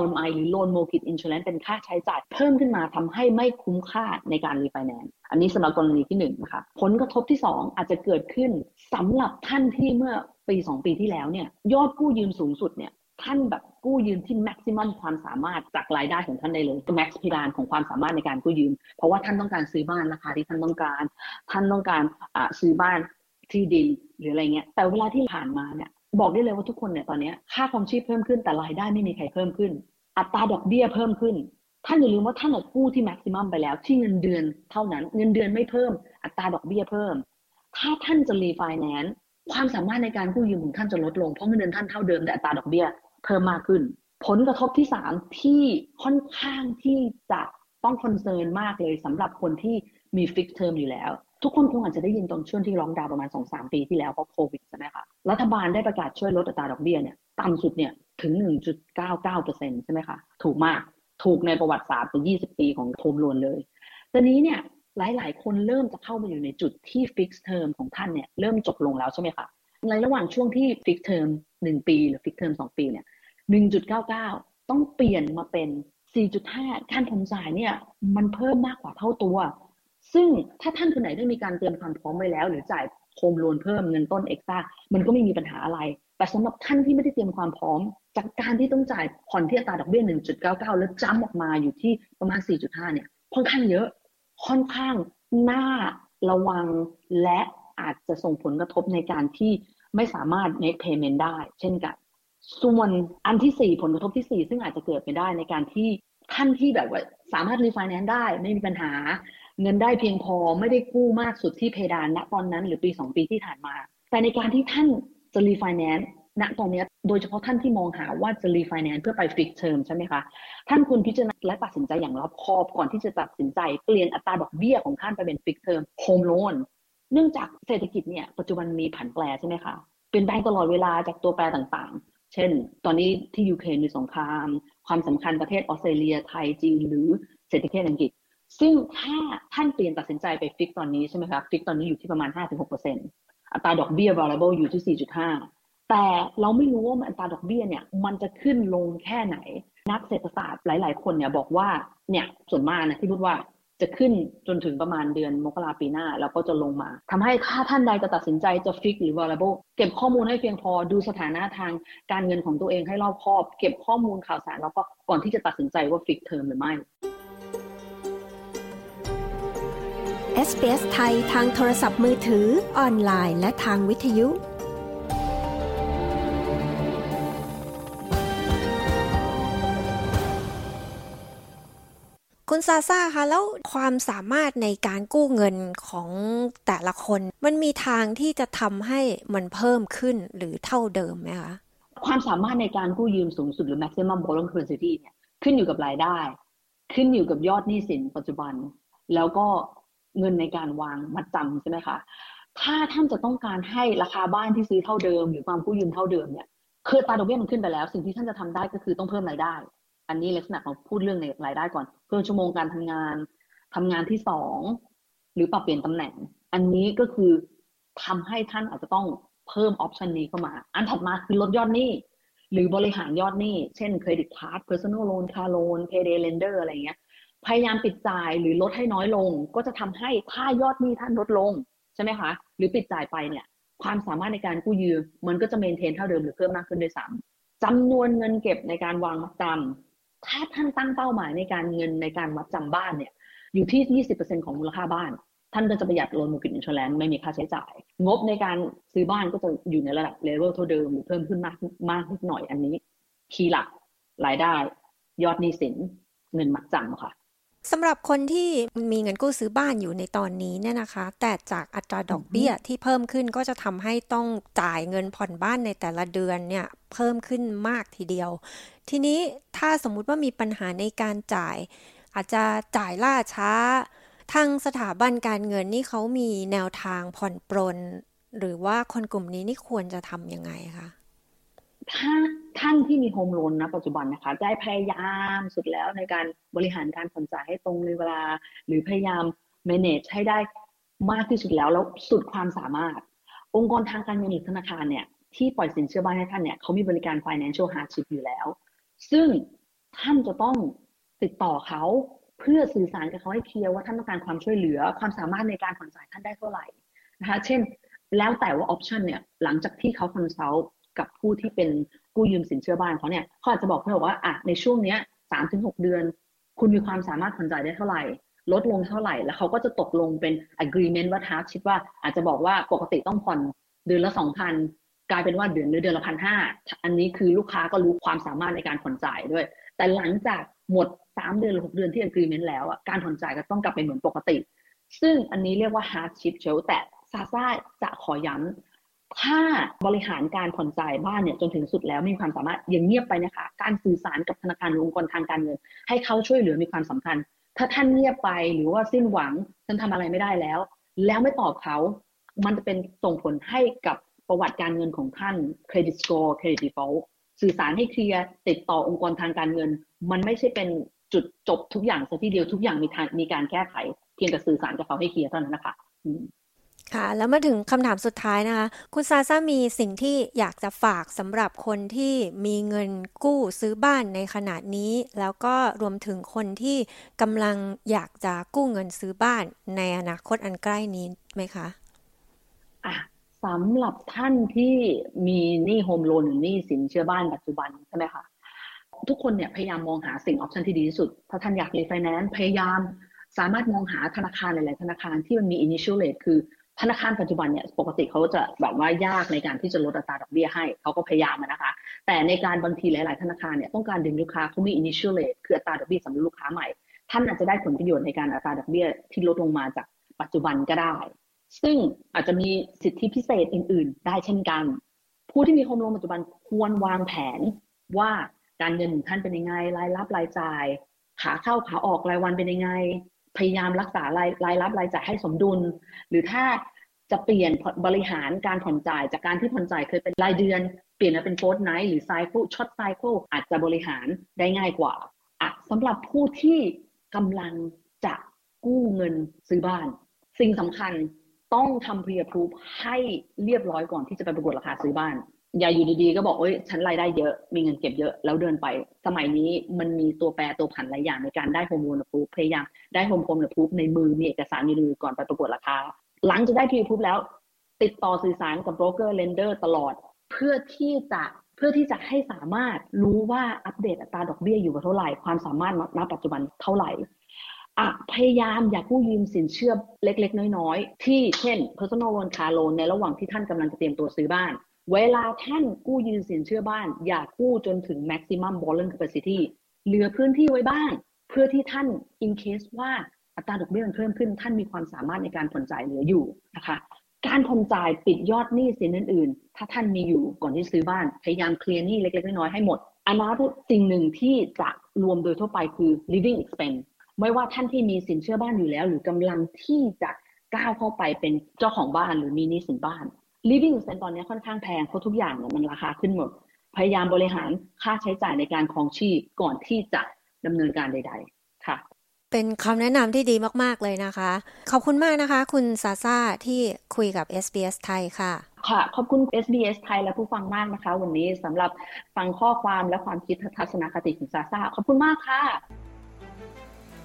LMI หรือ Loan Mortgage Insurance เป็นค่าใช้จ่ายเพิ่มขึ้นมาทำให้ไม่คุ้มค่าในการรีไฟแนนซ์อันนี้สำหรับกรณีที่1นนะคะผลกระทบที่ 2 อาจจะเกิดขึ้นสำหรับท่านที่เมื่อปี 2 ปีที่แล้วเนี่ยยอดกู้ยืมสูงสุดเนี่ย ท่านแบบกู้ยืมที่แม็กซิมัมความสามารถจากรายได้ของท่านได้เลยแม็กซ์พิรานของความสามารถในการกู้ยืม เพราะว่าท่านต้องการซื้อบ้านราคาที่ท่านต้องการ ท่านต้องการซื้อบ้านที่ดินหรืออะไรเงี้ยแต่เวลาที่ผ่านมาเนี่ยบอกได้เลยว่าทุกคนเนี่ยตอนนี้ค่าครองชีพเพิ่มขึ้นแต่รายได้ไม่มีใครเพิ่มขึ้น อัตราดอกเบี้ยเพิ่มขึ้น ท่านอย่าลืมว่าท่านกู้ที่ maximum ไปแล้ว ที่เงินเดือนเท่านั้น เงินเดือนไม่เพิ่ม อัตราดอกเบี้ยเพิ่ม ถ้าท่านจะรีไฟแนนซ์ความสามารถในการกู้ยืมของท่านจะลดลงเพราะเงินเดือนท่านเท่าเดิมแต่อัตราดอกเบี้ย เพิ่มมากขึ้น ผลกระทบที่สามที่ค่อนข้างที่จะต้อง concern มากเลยสำหรับคนที่มี fixed term อยู่แล้ว ทุกคนคงอาจจะได้ยินตอนช่วงที่ล็อกดาวน์ประมาณสองสามปีที่แล้วเพราะโควิดใช่ไหมคะรัฐบาลได้ประกาศช่วยลดอัตราดอกเบี้ยเนี่ยต่ำสุดเนี่ยถึง 1.99%ใช่ไหมคะ ถูกมาก ถูกในประวัติศาสตร์เป็น20 ปีของ home loan เลย ตอนนี้เนี่ยหลาย ๆ คนเริ่มจะเข้ามาอยู่ในจุดที่ fixed term ของท่านเนี่ยเริ่มจบลงแล้วใช่ไหมคะ ในระหว่างช่วงที่ fixed term 1ปี หรือ fixed term 2ปีเนี่ย1.99ต้องเปลี่ยนมาเป็น4.5การผ่อนจ่ายเนี่ยมันเพิ่มมากกว่าเท่าตัว ซึ่งถ้าท่านคนไหนได้มีการเตรียมความพร้อมไว้แล้ว หรือจ่ายโฮมโลนเพิ่มเงินต้นเอ็กซ่ามันก็ไม่มีปัญหาอะไร แต่สำหรับท่านที่ไม่ได้เตรียมความพร้อม จากการที่ต้องจ่ายผ่อนที่อัตราดอกเบี้ย 1.99 แล้วจ้ำออกมาอยู่ที่ประมาณ 4.5 เนี่ย ค่อนข้างเยอะ ค่อนข้างน่าระวังและ อาจจะส่งผลกระทบในการที่ไม่สามารถ make payment ได้ เช่นกัน ส่วนอันที่ 4 ผลกระทบที่ 4 ซึ่งอาจจะเกิดไปได้ในการที่ท่านที่แบบว่าสามารถรีไฟแนนซ์ได้ไม่มีปัญหา เงินได้เพียงพอไม่ได้กู้มากสุดที่เพดานณตอนนั้น หรือปี 2 ปีที่ผ่านมา แต่ในการที่ท่านจะรีไฟแนนซ์ณตอนนี้โดยเฉพาะท่านที่มองหาว่าจะรีไฟแนนซ์เพื่อไป fixed term ใช่ไหมคะ ท่านควรพิจารณาและตัดสินใจอย่างรอบคอบก่อนที่จะตัดสินใจเปลี่ยนอัตราดอกเบี้ยของท่านไปเป็น fixed term home loan เนื่องจากเศรษฐกิจเนี่ยปัจจุบันมีผันแปรใช่ไหมคะเปลี่ยนแปลงตลอดเวลาจากตัวแปรต่างๆ เช่น ตอนนี้ที่ยูเครนมีสงคราม ความสำคัญประเทศออสเตรเลียไทยจีนหรือเศรษฐกิจอังกฤษ ซึ่งถ้าท่านเปลี่ยนตัดสินใจไป fix ตอนนี้ใช่ไหมคะ fix ตอนนี้อยู่ที่ประมาณ 5-6%อัตราดอกเบี้ย variable อยู่ที่ 4.5 แต่เราไม่รู้ว่าอัตราดอกเบี้ยเนี่ยมันจะขึ้นลงแค่ไหน นักเศรษฐศาสตร์หลาย ๆ คนเนี่ยบอกว่าเนี่ยส่วนมากนะที่พูดว่า จะขึ้นจนถึงประมาณเดือนมกราปีหน้า แล้วก็จะลงมาทำให้ถ้าท่านใดจะตัดสินใจจะ fix หรือ variable เก็บข้อมูลให้เพียงพอดูสถานะทางการเงินของตัวเองให้รอบคอบ เก็บข้อมูลข่าวสารแล้วก็ก่อนที่จะตัดสินใจว่าฟิกเทอมหรือไม่ SBS ไทยทางโทรศัพท์มือถือออนไลน์ และทางวิทยุ คุณซาซาคะแล้วความสามารถในการกู้เงินของแต่ละคน มันมีทางที่จะทำให้มันเพิ่มขึ้นหรือเท่าเดิมไหมคะความสามารถในการกู้ยืมสูงสุดหรือ maximum borrowing capacity เนี่ยขึ้นอยู่กับรายได้ ขึ้นอยู่กับยอดหนี้สินปัจจุบัน แล้วก็เงินในการวางมัดจำใช่ไหมคะถ้าท่านจะต้องการให้ราคาบ้านที่ซื้อเท่าเดิม หรือความกู้ยืมเท่าเดิมเนี่ยคือตาดอกเบี้ยมันขึ้นไปแล้ว สิ่งที่ท่านจะทำได้ก็คือต้องเพิ่มรายได้ อันนี้ลักษณะของพูดเรื่องในรายได้ก่อน เพิ่มชั่วโมงการทำงานทำงานที่สองหรือปรับเปลี่ยนตำแหน่ง อันนี้ก็คือทำให้ท่านอาจจะต้องเพิ่มออปชันนี้เข้ามา อันถัดมาคือลดยอดหนี้หรือบริหารยอดหนี้ เช่นเครดิตการ์ด personal loan car loan payday lender อะไรเงี้ย พยายามปิดจ่ายหรือลดให้น้อยลง ก็จะทำให้ค่ายอดหนี้ท่านลดลงใช่ไหมคะ หรือปิดจ่ายไปเนี่ย ความสามารถในการกู้ยืมมันก็จะเมนเทนเท่าเดิมหรือเพิ่มมากขึ้นด้วยซ้ำจำนวนเงินเก็บในการวางมัดจำ ถ้าท่านตั้งเป้าหมายในการเงินในการมัดจำบ้านเนี่ย อยู่ที่ 20%ของมูลค่าบ้าน ท่านก็จะประหยัด loan mortgage insurance ไม่มีค่าใช้จ่าย งบในการซื้อบ้านก็จะอยู่ในระดับเลเวลเท่าเดิมหรือเพิ่มขึ้นมากมากนิดหน่อยอันนี้ key หลักรายได้ ยอดหนี้สินเงินมัดจำค่ะ สำหรับคนที่มีเงินกู้ซื้อบ้านอยู่ในตอนนี้เนี่ยนะคะ แต่จากอัตราดอกเบี้ยที่เพิ่มขึ้นก็จะทำให้ต้องจ่ายเงินผ่อนบ้านในแต่ละเดือนเนี่ยเพิ่มขึ้นมากทีเดียว ทีนี้ถ้าสมมุติว่ามีปัญหาในการจ่าย อาจจะจ่ายล่าช้า ทางสถาบันการเงินนี่เขามีแนวทางผ่อนปรน หรือว่าคนกลุ่มนี้นี่ควรจะทำยังไงคะ ถ้าท่านที่มีโฮมโลนนะปัจจุบันนะคะได้พยายามสุดแล้วในการบริหารการผ่อนจ่ายให้ตรงในเวลา หรือพยายาม manage ให้ได้มากที่สุดแล้วแล้วสุดความสามารถ องค์กรทางการเงินหรือธนาคารเนี่ยที่ปล่อยสินเชื่อบ้านให้ท่านเนี่ยเขามีบริการ financial hardship อยู่แล้ว ซึ่งท่านจะต้องติดต่อเขาเพื่อสื่อสารกับเขาให้เคลียร์ว่าท่านต้องการความช่วยเหลือความสามารถในการผ่อนจ่ายท่านได้เท่าไหร่นะคะเช่น แล้วแต่ว่า option เนี่ยหลังจากที่เขา consult กับผู้ที่เป็นกู้ยืมสินเชื่อบ้านเขาเนี่ยเขาอาจจะบอกเขาบอกว่าอะในช่วงเนี้ยสามถึงหกเดือน คุณมีความสามารถผ่อนจ่ายได้เท่าไหร่ ลดลงเท่าไหร่ แล้วเขาก็จะตกลงเป็น agreement ว่าทับชิดว่าอาจจะบอกว่าปกติต้องผ่อนเดือนละสองพันกลายเป็นว่าเดือนเดือนละพันห้าอันนี้คือลูกค้าก็รู้ความสามารถในการผ่อนจ่ายด้วย แต่หลังจากหมดสามเดือนหรือหกเดือนที่ agreement แล้วอะการผ่อนจ่ายก็ต้องกลับไปเหมือนปกติ ซึ่งอันนี้เรียกว่า hardship เชลแต่ซาซ่าจะขอย้ำ ถ้าบริหารการผ่อนจ่ายบ้านเนี่ยจนถึงสุดแล้วมีความสามารถยังเงียบไปนะคะ การสื่อสารกับธนาคารองค์กรทางการเงิน ให้เขาช่วยเหลือมีความสำคัญ ถ้าท่านเงียบไปหรือว่าสิ้นหวังท่านทำอะไรไม่ได้แล้ว แล้วไม่ตอบเขามันจะเป็นส่งผลให้กับประวัติการเงินของท่าน credit score credit default สื่อสารให้เคลียร์ติดต่อองค์กรทางการเงิน มันไม่ใช่เป็นจุดจบทุกอย่างซะทีเดียวทุกอย่างมีทางมีการแก้ไข เพียงแต่สื่อสารกับเขาให้เคลียร์เท่านั้นนะคะ ค่ะ แล้วมาถึงคำถามสุดท้ายนะคะ คุณซาซามีสิ่งที่อยากจะฝากสำหรับคนที่มีเงินกู้ซื้อบ้านในขณะนี้ แล้วก็รวมถึงคนที่กำลังอยากจะกู้เงินซื้อบ้านในอนาคตอันใกล้นี้ไหมคะอะสำหรับท่านที่มีหนี้ home loan หรือหนี้สินเชื่อบ้านปัจจุบันใช่ไหมคะทุกคนเนี่ยพยายามมองหาสิ่ง option ที่ดีที่สุด ถ้าท่านอยากรีไฟแนนซ์พยายามสามารถมองหาธนาคารหลาย ๆ ธนาคารที่มันมี initial rate คือ ธนาคารปัจจุบันเนี่ยปกติเขาจะแบบว่ายากในการที่จะลดอัตราดอกเบี้ยให้เขาก็พยายามนะคะ แต่ในการบางทีหลาย ๆ ธนาคารเนี่ยต้องการดึงลูกค้าเขามี initial rate คืออัตราดอกเบี้ยสำหรับลูกค้าใหม่ ท่านอาจจะได้ผลประโยชน์ในการอัตราดอกเบี้ยที่ลดลงมาจากปัจจุบันก็ได้ ซึ่งอาจจะมีสิทธิพิเศษอื่น ๆ ได้เช่นกัน ผู้ที่มีโฮมโลนปัจจุบันควรวางแผนว่าการเงินท่านเป็นยังไงรายรับรายจ่าย ขาเข้าขาออกรายวันเป็นยังไงพยายามรักษารายรายรับรายจ่ายให้สมดุล หรือถ้า จะเปลี่ยนบริหารการผ่อนจ่ายจากการที่ผ่อนจ่ายเคยเป็นรายเดือน เปลี่ยนมาเป็น fortnight หรือ cycle short cycle อาจจะบริหารได้ง่ายกว่าอะสำหรับผู้ที่กำลังจะกู้เงินซื้อบ้าน สิ่งสำคัญต้องทำ pre approve ให้เรียบร้อยก่อนที่จะไปประกวดราคาซื้อบ้าน อย่าอยู่ดีๆ ก็บอกเอ้ยฉันรายได้เยอะมีเงินเก็บเยอะแล้วเดินไป สมัยนี้มันมีตัวแปรตัวผันหลายอย่างในการได้ home loan approve พยายามได้ home loan approve ในมือมีเอกสารในมือก่อนไปประกวดราคา หลังจากได้ pre approve แล้ว ติดต่อสื่อสารกับโบรกเกอร์ lender ตลอด เพื่อที่จะเพื่อที่จะให้สามารถรู้ว่าอัปเดตอัตราดอกเบี้ยอยู่กับเท่าไหร่ ความสามารถณปัจจุบันเท่าไหร่พยายามอย่ากู้ยืมสินเชื่อเล็ก ๆ น้อย ๆ ที่เช่น personal loan car loan ในระหว่างที่ท่านกำลังจะเตรียมตัวซื้อบ้าน เวลาท่านกู้ยืมสินเชื่อบ้าน อย่ากู้จนถึง maximum borrowing capacity เหลือพื้นที่ไว้บ้าง เพื่อที่ท่าน in case ว่า อัตราดอกเบี้ยมันเพิ่มขึ้นท่านมีความสามารถในการผ่อนจ่ายเหลืออยู่นะคะการผ่อนจ่ายปิดยอดหนี้สินอื่นๆ ถ้าท่านมีอยู่ก่อนที่ซื้อบ้าน พยายามเคลียร์หนี้เล็กๆน้อยๆให้หมดอันนั้นสิ่งหนึ่งที่จะรวมโดยทั่วไปคือ living expense ไม่ว่าท่านที่มีสินเชื่อบ้านอยู่แล้ว หรือกำลังที่จะก้าวเข้าไปเป็นเจ้าของบ้านหรือมีหนี้สินบ้าน living expense ตอนนี้ค่อนข้างแพงเพราะทุกอย่างเนี่ยมันราคาขึ้นหมด พยายามบริหารค่าใช้จ่ายในการครองชีพก่อนที่จะดำเนินการใด ๆ เป็นคำแนะนำที่ดีมาก ๆ เลยนะคะ ขอบคุณมากนะคะ คุณซาซาที่คุยกับ SBS ไทยค่ะ ค่ะ ขอบคุณ SBS ไทยและผู้ฟังมากนะคะ วันนี้สำหรับฟังข้อความและความคิดทัศนคติของซาซาขอบคุณมากค่ะ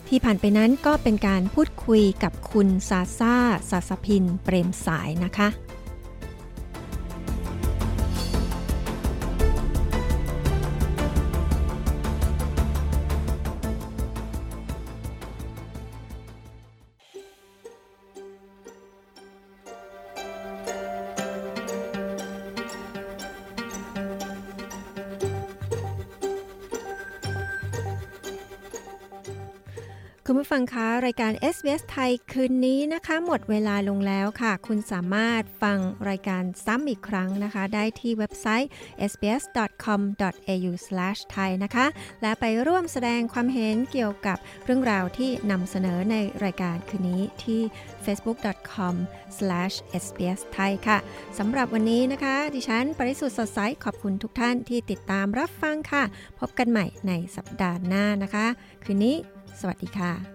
ที่ผ่านไปนั้นก็เป็นการพูดคุยกับคุณซาซาซาสพิน เปรมสายนะคะ งคะ รายการ SBS ไทยคืนนี้นะคะ หมดเวลาลงแล้วค่ะ คุณสามารถฟังรายการซ้ำอีกครั้งนะคะ ได้ที่เว็บไซต์ sbs.com.au/thai นะคะ และไปร่วมแสดงความเห็นเกี่ยวกับเรื่องราวที่นำเสนอในรายการคืนนี้ที่ facebook.com/sbsthai ค่ะสำหรับวันนี้นะคะ ดิฉันปริสุทธ์สดใสขอบคุณทุกท่านที่ติดตามรับฟังค่ะ พบกันใหม่ในสัปดาห์หน้านะคะ คืนนี้ สวัสดีค่ะ